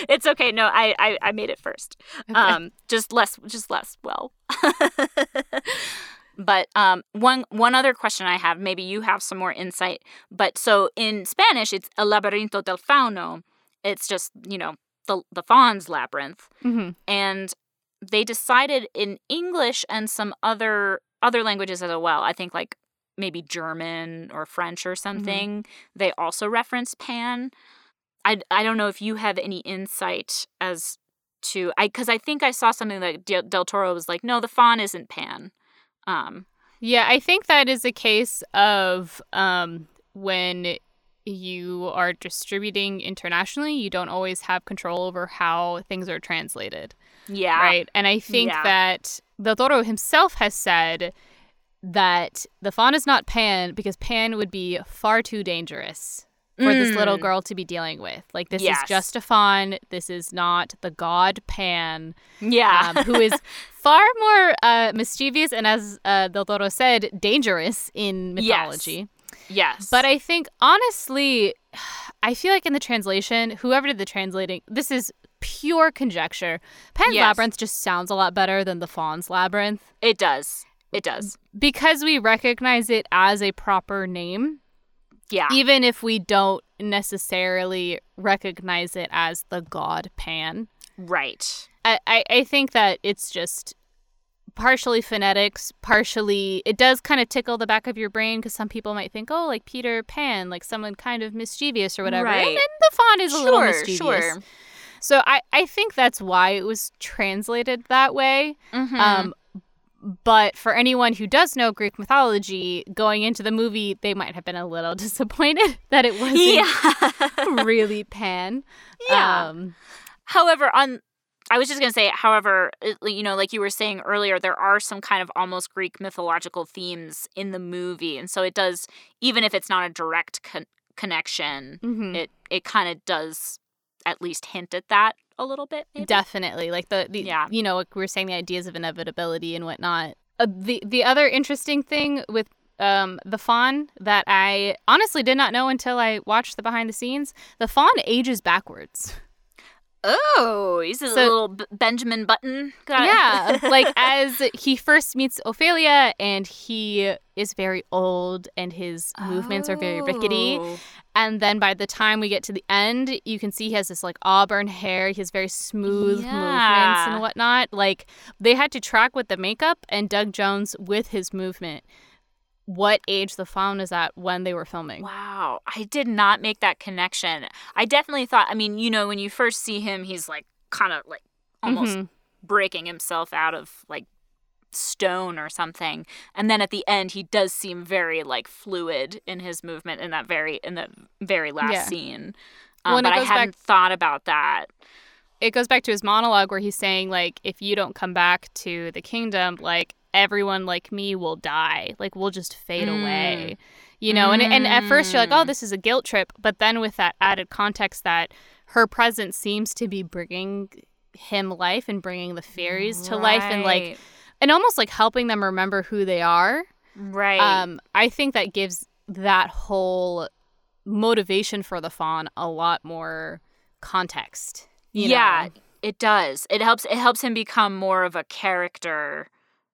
It's okay. No, I I, I made it first. Okay. Um, just less, just less well. but um, one one other question I have, maybe you have some more insight. But so in Spanish, it's El laberinto del fauno. It's just you know the the faun's labyrinth, mm-hmm. and they decided in English and some other other languages as well. I think like maybe German or French or mm-hmm. something, mm-hmm. they also reference Pan. I, I don't know if you have any insight as to I because I think I saw something that Del Toro was like, no, the faun isn't Pan. Um, yeah, I think that is a case of um, when you are distributing internationally, you don't always have control over how things are translated. Yeah. Right. And I think Yeah. that Del Toro himself has said that the fawn is not Pan because Pan would be far too dangerous for this little Mm. girl to be dealing with. Like, this Yes. is just a fawn. This is not the god Pan, Yeah. um, who is far more uh, mischievous and, as uh, Del Toro said, dangerous in Yes. mythology. yes. But I think honestly, I feel like in the translation, whoever did the translating, this is pure conjecture. Pan's Yes. Labyrinth just sounds a lot better than the Fawn's Labyrinth it does. It does. because we recognize it as a proper name, Yeah. even if we don't necessarily recognize it as the god Pan. right. I, I, I think that it's just partially phonetics, partially it does kind of tickle the back of your brain because some people might think, oh, like Peter Pan, like someone kind of mischievous or whatever. Right. And then the font is a little mischievous. sure. So I, I think that's why it was translated that way. Mhm. Um, but for anyone who does know Greek mythology, going into the movie, they might have been a little disappointed that it wasn't yeah. really Pan. Yeah. Um, However, on I was just gonna say, however, you know, like you were saying earlier, there are some kind of almost Greek mythological themes in the movie, and so it does, even if it's not a direct con- connection, mhm. it it kind of does at least hint at that a little bit. Maybe? Definitely, like the, the Yeah. you know, like we are saying the ideas of inevitability and whatnot. Uh, the the other interesting thing with um the fawn that I honestly did not know until I watched the behind the scenes, the fawn ages backwards. Oh, he's a So- little B- Benjamin Button. guy. yeah, like as he first meets Ophelia and he is very old and his movements are very rickety. And then by the time we get to the end, you can see he has this like auburn hair. He has very smooth movements and whatnot. Like they had to track with the makeup and Doug Jones with his movement what age the fawn is at when they were filming. Wow, I did not make that connection. I definitely thought. I mean, you know, when you first see him, he's like kind of like almost Mhm. breaking himself out of like stone or something and then at the end he does seem very like fluid in his movement in that very in the very last Yeah. scene Well, um, it but i goes back- hadn't thought about that It goes back to his monologue where he's saying like if you don't come back to the kingdom, like everyone like me will die. Like we'll just fade Mm. away. You know, and and at first you're like, "Oh, Mm. this is a guilt trip," but then with that added context that her presence seems to be bringing him life and bringing the fairies to life and like Right. And almost like helping them remember who they are. right Um, I think that gives that whole motivation for the fawn a lot more context. you yeah know? it does it helps it helps him become more of a character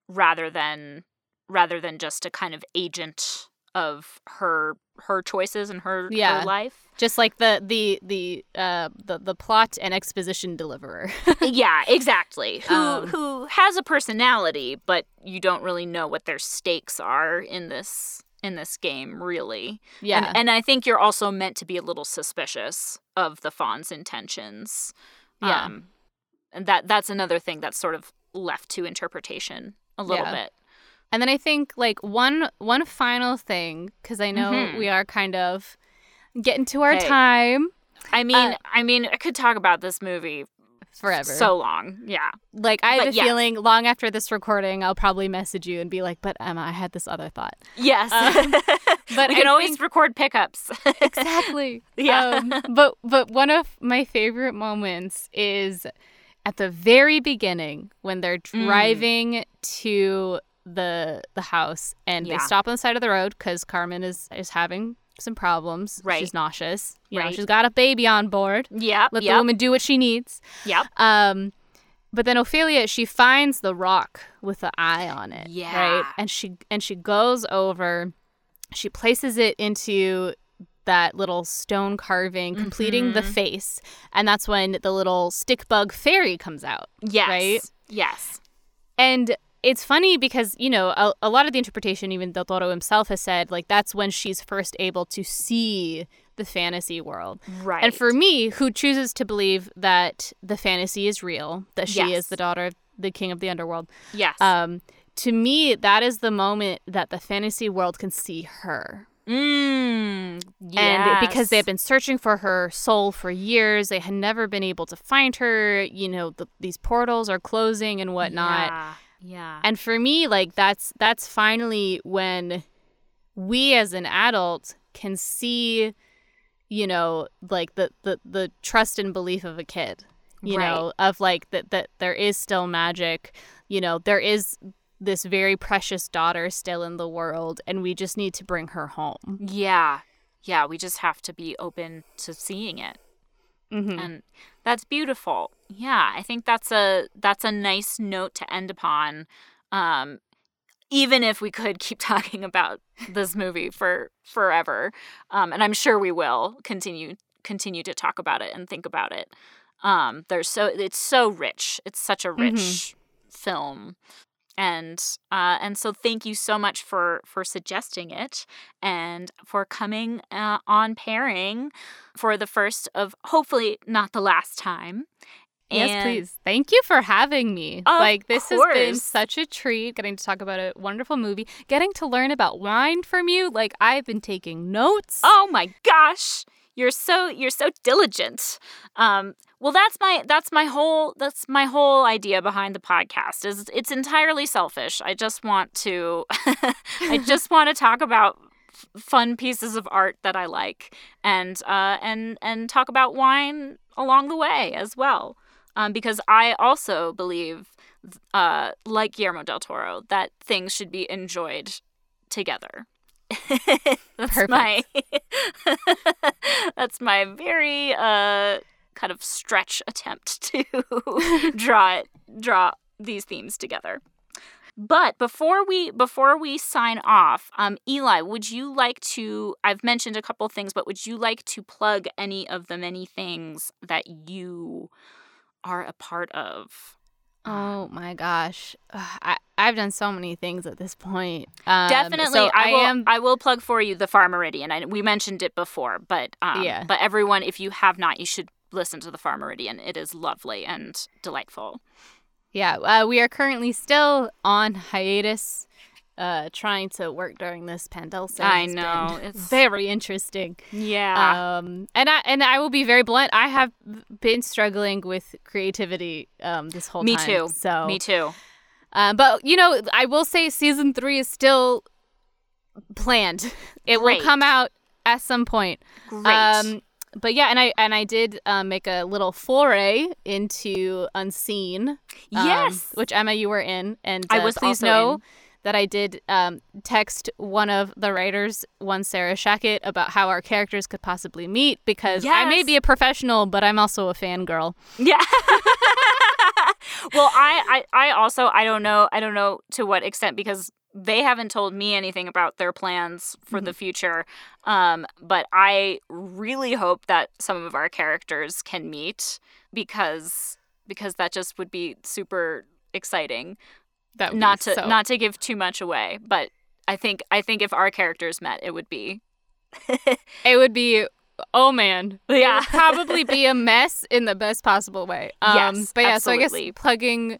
rather than rather than just a kind of agent of her her choices and her, Yeah. her life just like the the the uh the, the plot and exposition deliverer. yeah exactly who Um, who has a personality but you don't really know what their stakes are in this in this game really yeah. and, and i think you're also meant to be a little suspicious of the fawn's intentions Yeah. um, and that that's another thing that's sort of left to interpretation a little Yeah. bit And then I think like one one final thing because I know Mhm. we are kind of getting to our Hey. time i mean Uh, i mean i could talk about this movie forever. so long yeah like I have but a yes. feeling long after this recording, I'll probably message you and be like, "But Emma, I had this other thought." yes Um, but we can I always think- record pickups exactly. Yeah. Um, but but one of my favorite moments is at the very beginning when they're Mm. driving to the the house and Yeah. they stop on the side of the road because Carmen is is having some problems. Right. She's nauseous. You know, Right. she's got a baby on board. Yeah. Let the woman do what she needs. yep Um, but then Ophelia, she finds the rock with the eye on it. Yeah. Right. And she and she goes over, she places it into that little stone carving, completing the Mhm. face, and that's when the little stick bug fairy comes out. yes right? yes And it's funny because, you know, a, a lot of the interpretation, even Del Toro himself has said, like, that's when she's first able to see the fantasy world. right And for me, who chooses to believe that the fantasy is real, that she Yes. is the daughter of the king of the underworld, yes um, to me, that is the moment that the fantasy world can see her. Mm, yes. And because they had been searching for her soul for years, they had never been able to find her. You know, the, these portals are closing and whatnot. Yeah. Yeah. And for me, like that's that's finally when we as an adult can see, you know, like the the, the trust and belief of a kid. You Right. know, of like that that there is still magic. You know, there is this very precious daughter still in the world and we just need to bring her home. Yeah. Yeah. We just have to be open to seeing it. Mhm. and that's beautiful. Yeah i think that's a that's a nice note to end upon um even if we could keep talking about this movie for forever um and i'm sure we will continue continue to talk about it and think about it. Um there's so it's so rich. It's such a rich film and uh, and so thank you so much for for suggesting it and for coming uh, on pairing for the first of hopefully not the last time. Yes, please. Thank you for having me. Like this has been such a treat getting to talk about a wonderful movie, getting to learn about wine from you. Like I've been taking notes. Oh my gosh, you're so you're so diligent. Um, well, that's my that's my whole that's my whole idea behind the podcast. Is it's entirely selfish. I just want to I just want to talk about fun pieces of art that I like and uh, and and talk about wine along the way as well. Um, because I also believe, uh, like Guillermo del Toro, that things should be enjoyed together. that's my that's my very uh kind of stretch attempt to draw it draw these themes together. But before we before we sign off, um, Eli, would you like to? I've mentioned a couple things, but would you like to plug any of the many things that you are a part of? Oh my gosh. I, I've done so many things at this point. Um, Definitely, so I, will. am. I will plug for you the Far Meridian. I, we mentioned it before, but um, Yeah. But everyone, if you have not, you should listen to the Far Meridian. It is lovely and delightful. Yeah, uh, we are currently still on hiatus, uh, trying to work during this pandemic. I It's know, it's- very interesting. Yeah. Um, and I and I will be very blunt. I have been struggling with creativity um, this whole Me time. Me too. So Me too. Um, but you know, I will say season three is still planned. It Great. will come out at some point. Great. Um, but yeah, and I and I did um, make a little foray into Unseen. um, Yes. which Emma, you were in, and I uh, was please also know in. that I did um, text one of the writers, one Sarah Shackett, about how our characters could possibly meet because I may be a professional, but I'm also a fangirl. Yeah. well, I, I I also I don't know I don't know to what extent because they haven't told me anything about their plans for the future. Um, but I really hope that some of our characters can meet because because that just would be super exciting. That would Not to so- not to give too much away, but I think I think if our characters met, it would be It would be, oh man, Yeah. probably be a mess in the best possible way. Um, Yes, but yeah, absolutely. so I guess plugging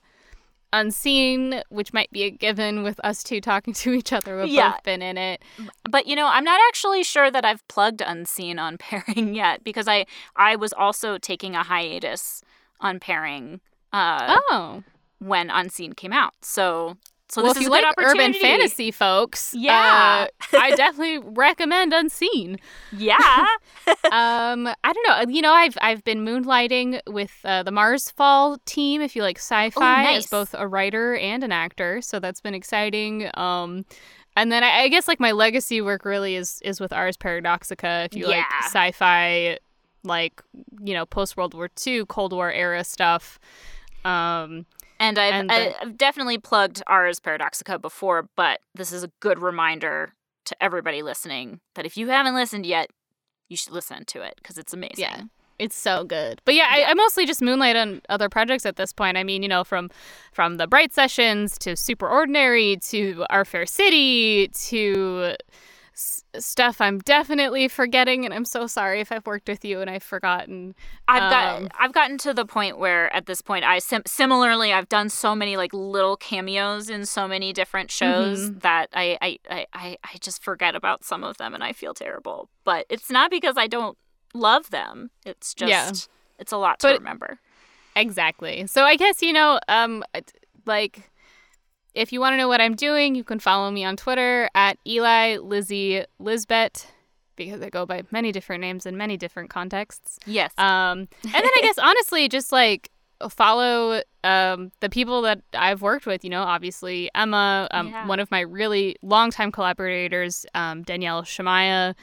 unseen, which might be a given with us two talking to each other. We've Yeah. both been in it. But you know, I'm not actually sure that I've plugged Unseen on pairing yet because I I was also taking a hiatus on pairing uh, Oh, when Unseen came out. So so well, this if is you like urban fantasy, folks, Yeah. uh, I definitely recommend Unseen. Yeah. um, I don't know. You know, I've I've been moonlighting with uh, the Marsfall team. If you like sci-fi, nice. as both a writer and an actor, so that's been exciting. Um, and then I, I guess like my legacy work really is is with Ars Paradoxica. If you like sci-fi, like you know, post World War II, Cold War era stuff. Um, and I've And the- I've definitely plugged Ars Paradoxica before, but this is a good reminder to everybody listening that if you haven't listened yet, you should listen to it because it's amazing. Yeah. It's so good. But yeah, I, I mostly just moonlight on other projects at this point. I mean, you know, from from the Bright Sessions to Super Ordinary to Our Fair City to s- stuff I'm definitely forgetting, and I'm so sorry if I've worked with you and I've forgotten. I've got um, I've gotten to the point where at this point I sim- similarly I've done so many like little cameos in so many different shows mm-hmm. that I, I I I just forget about some of them and I feel terrible. But it's not because I don't love them. It's just yeah. it's a lot to but, remember. Exactly. So I guess you know um like if you want to know what I'm doing, you can follow me on Twitter at Eli Lizzie Lisbeth because I go by many different names in many different contexts. Yes. Um, and then I guess honestly, just like follow um, the people that I've worked with. You know, obviously Emma, um, yeah. one of my really longtime collaborators, um, Danielle Shemaiah,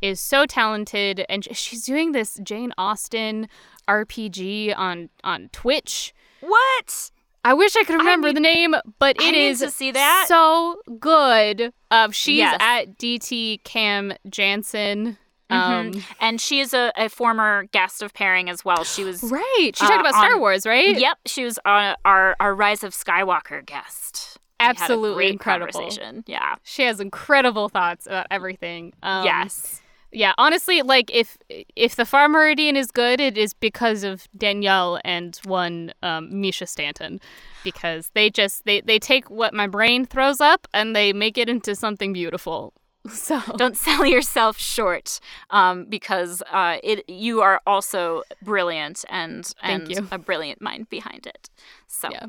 is so talented, and she's doing this Jane Austen RPG on on Twitch. What? I wish I could remember need, the name, but it is to see that. so good. Uh, she's yes. at DT Cam Jansen. Mm-hmm. Um. And she is a, a, former guest of pairing as well. She was right. She uh, talked about Star Wars, right? Yep, she was on our our Rise of Skywalker guest. Absolutely incredible. Yeah, she has incredible thoughts about everything. Um, yes. Yeah, honestly, like if if the Far Meridian is good, it is because of Danielle and one um, Mischa Stanton, because they just they they take what my brain throws up and they make it into something beautiful. So don't sell yourself short, um, because uh, it you are also brilliant and and a brilliant mind behind it. So yeah.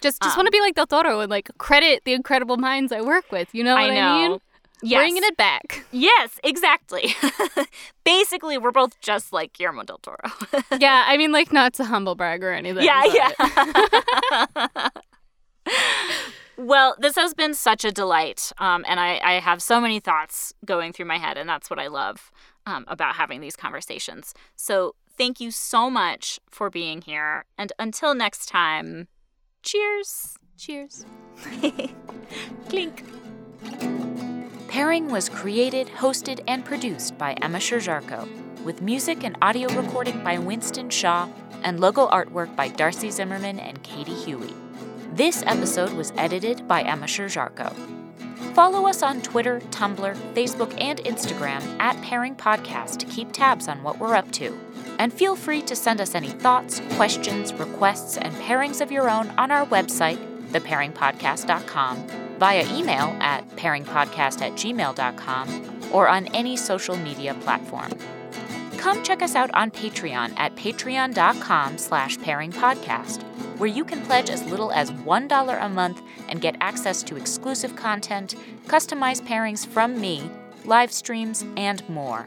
Just just um, want to be like Del Toro and like credit the incredible minds I work with. You know what I, know. I mean? Yes. Bringing it back. Yes, exactly. Basically, we're both just like Guillermo del Toro. yeah, I mean, like, not to humble brag or anything. Yeah, yeah. well, this has been such a delight. Um, and I, I have so many thoughts going through my head, and that's what I love um, about having these conversations. So, thank you so much for being here. And until next time, cheers. Cheers. Clink. Pairing was created, hosted, and produced by Emma Sherr-Ziarko, with music and audio recording by Winston Shaw and logo artwork by Darcy Zimmerman and Katie Huey. This episode was edited by Emma Sherr-Ziarko. Follow us on Twitter, Tumblr, Facebook, and Instagram at Pairing Podcast to keep tabs on what we're up to. And feel free to send us any thoughts, questions, requests, and pairings of your own on our website, thepairingpodcast.com via email at pairingpodcast at gmail.com or on any social media platform. Come check us out on Patreon at patreon.com slash pairingpodcast, where you can pledge as little as $1 a month and get access to exclusive content, customized pairings from me, live streams, and more.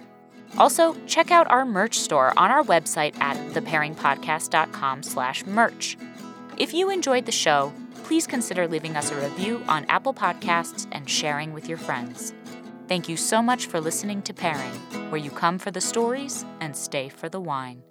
Also, check out our merch store on our website at thepairingpodcast.com slash merch. If you enjoyed the show, please consider leaving us a review on Apple Podcasts and sharing with your friends. Thank you so much for listening to Pairing, where you come for the stories and stay for the wine.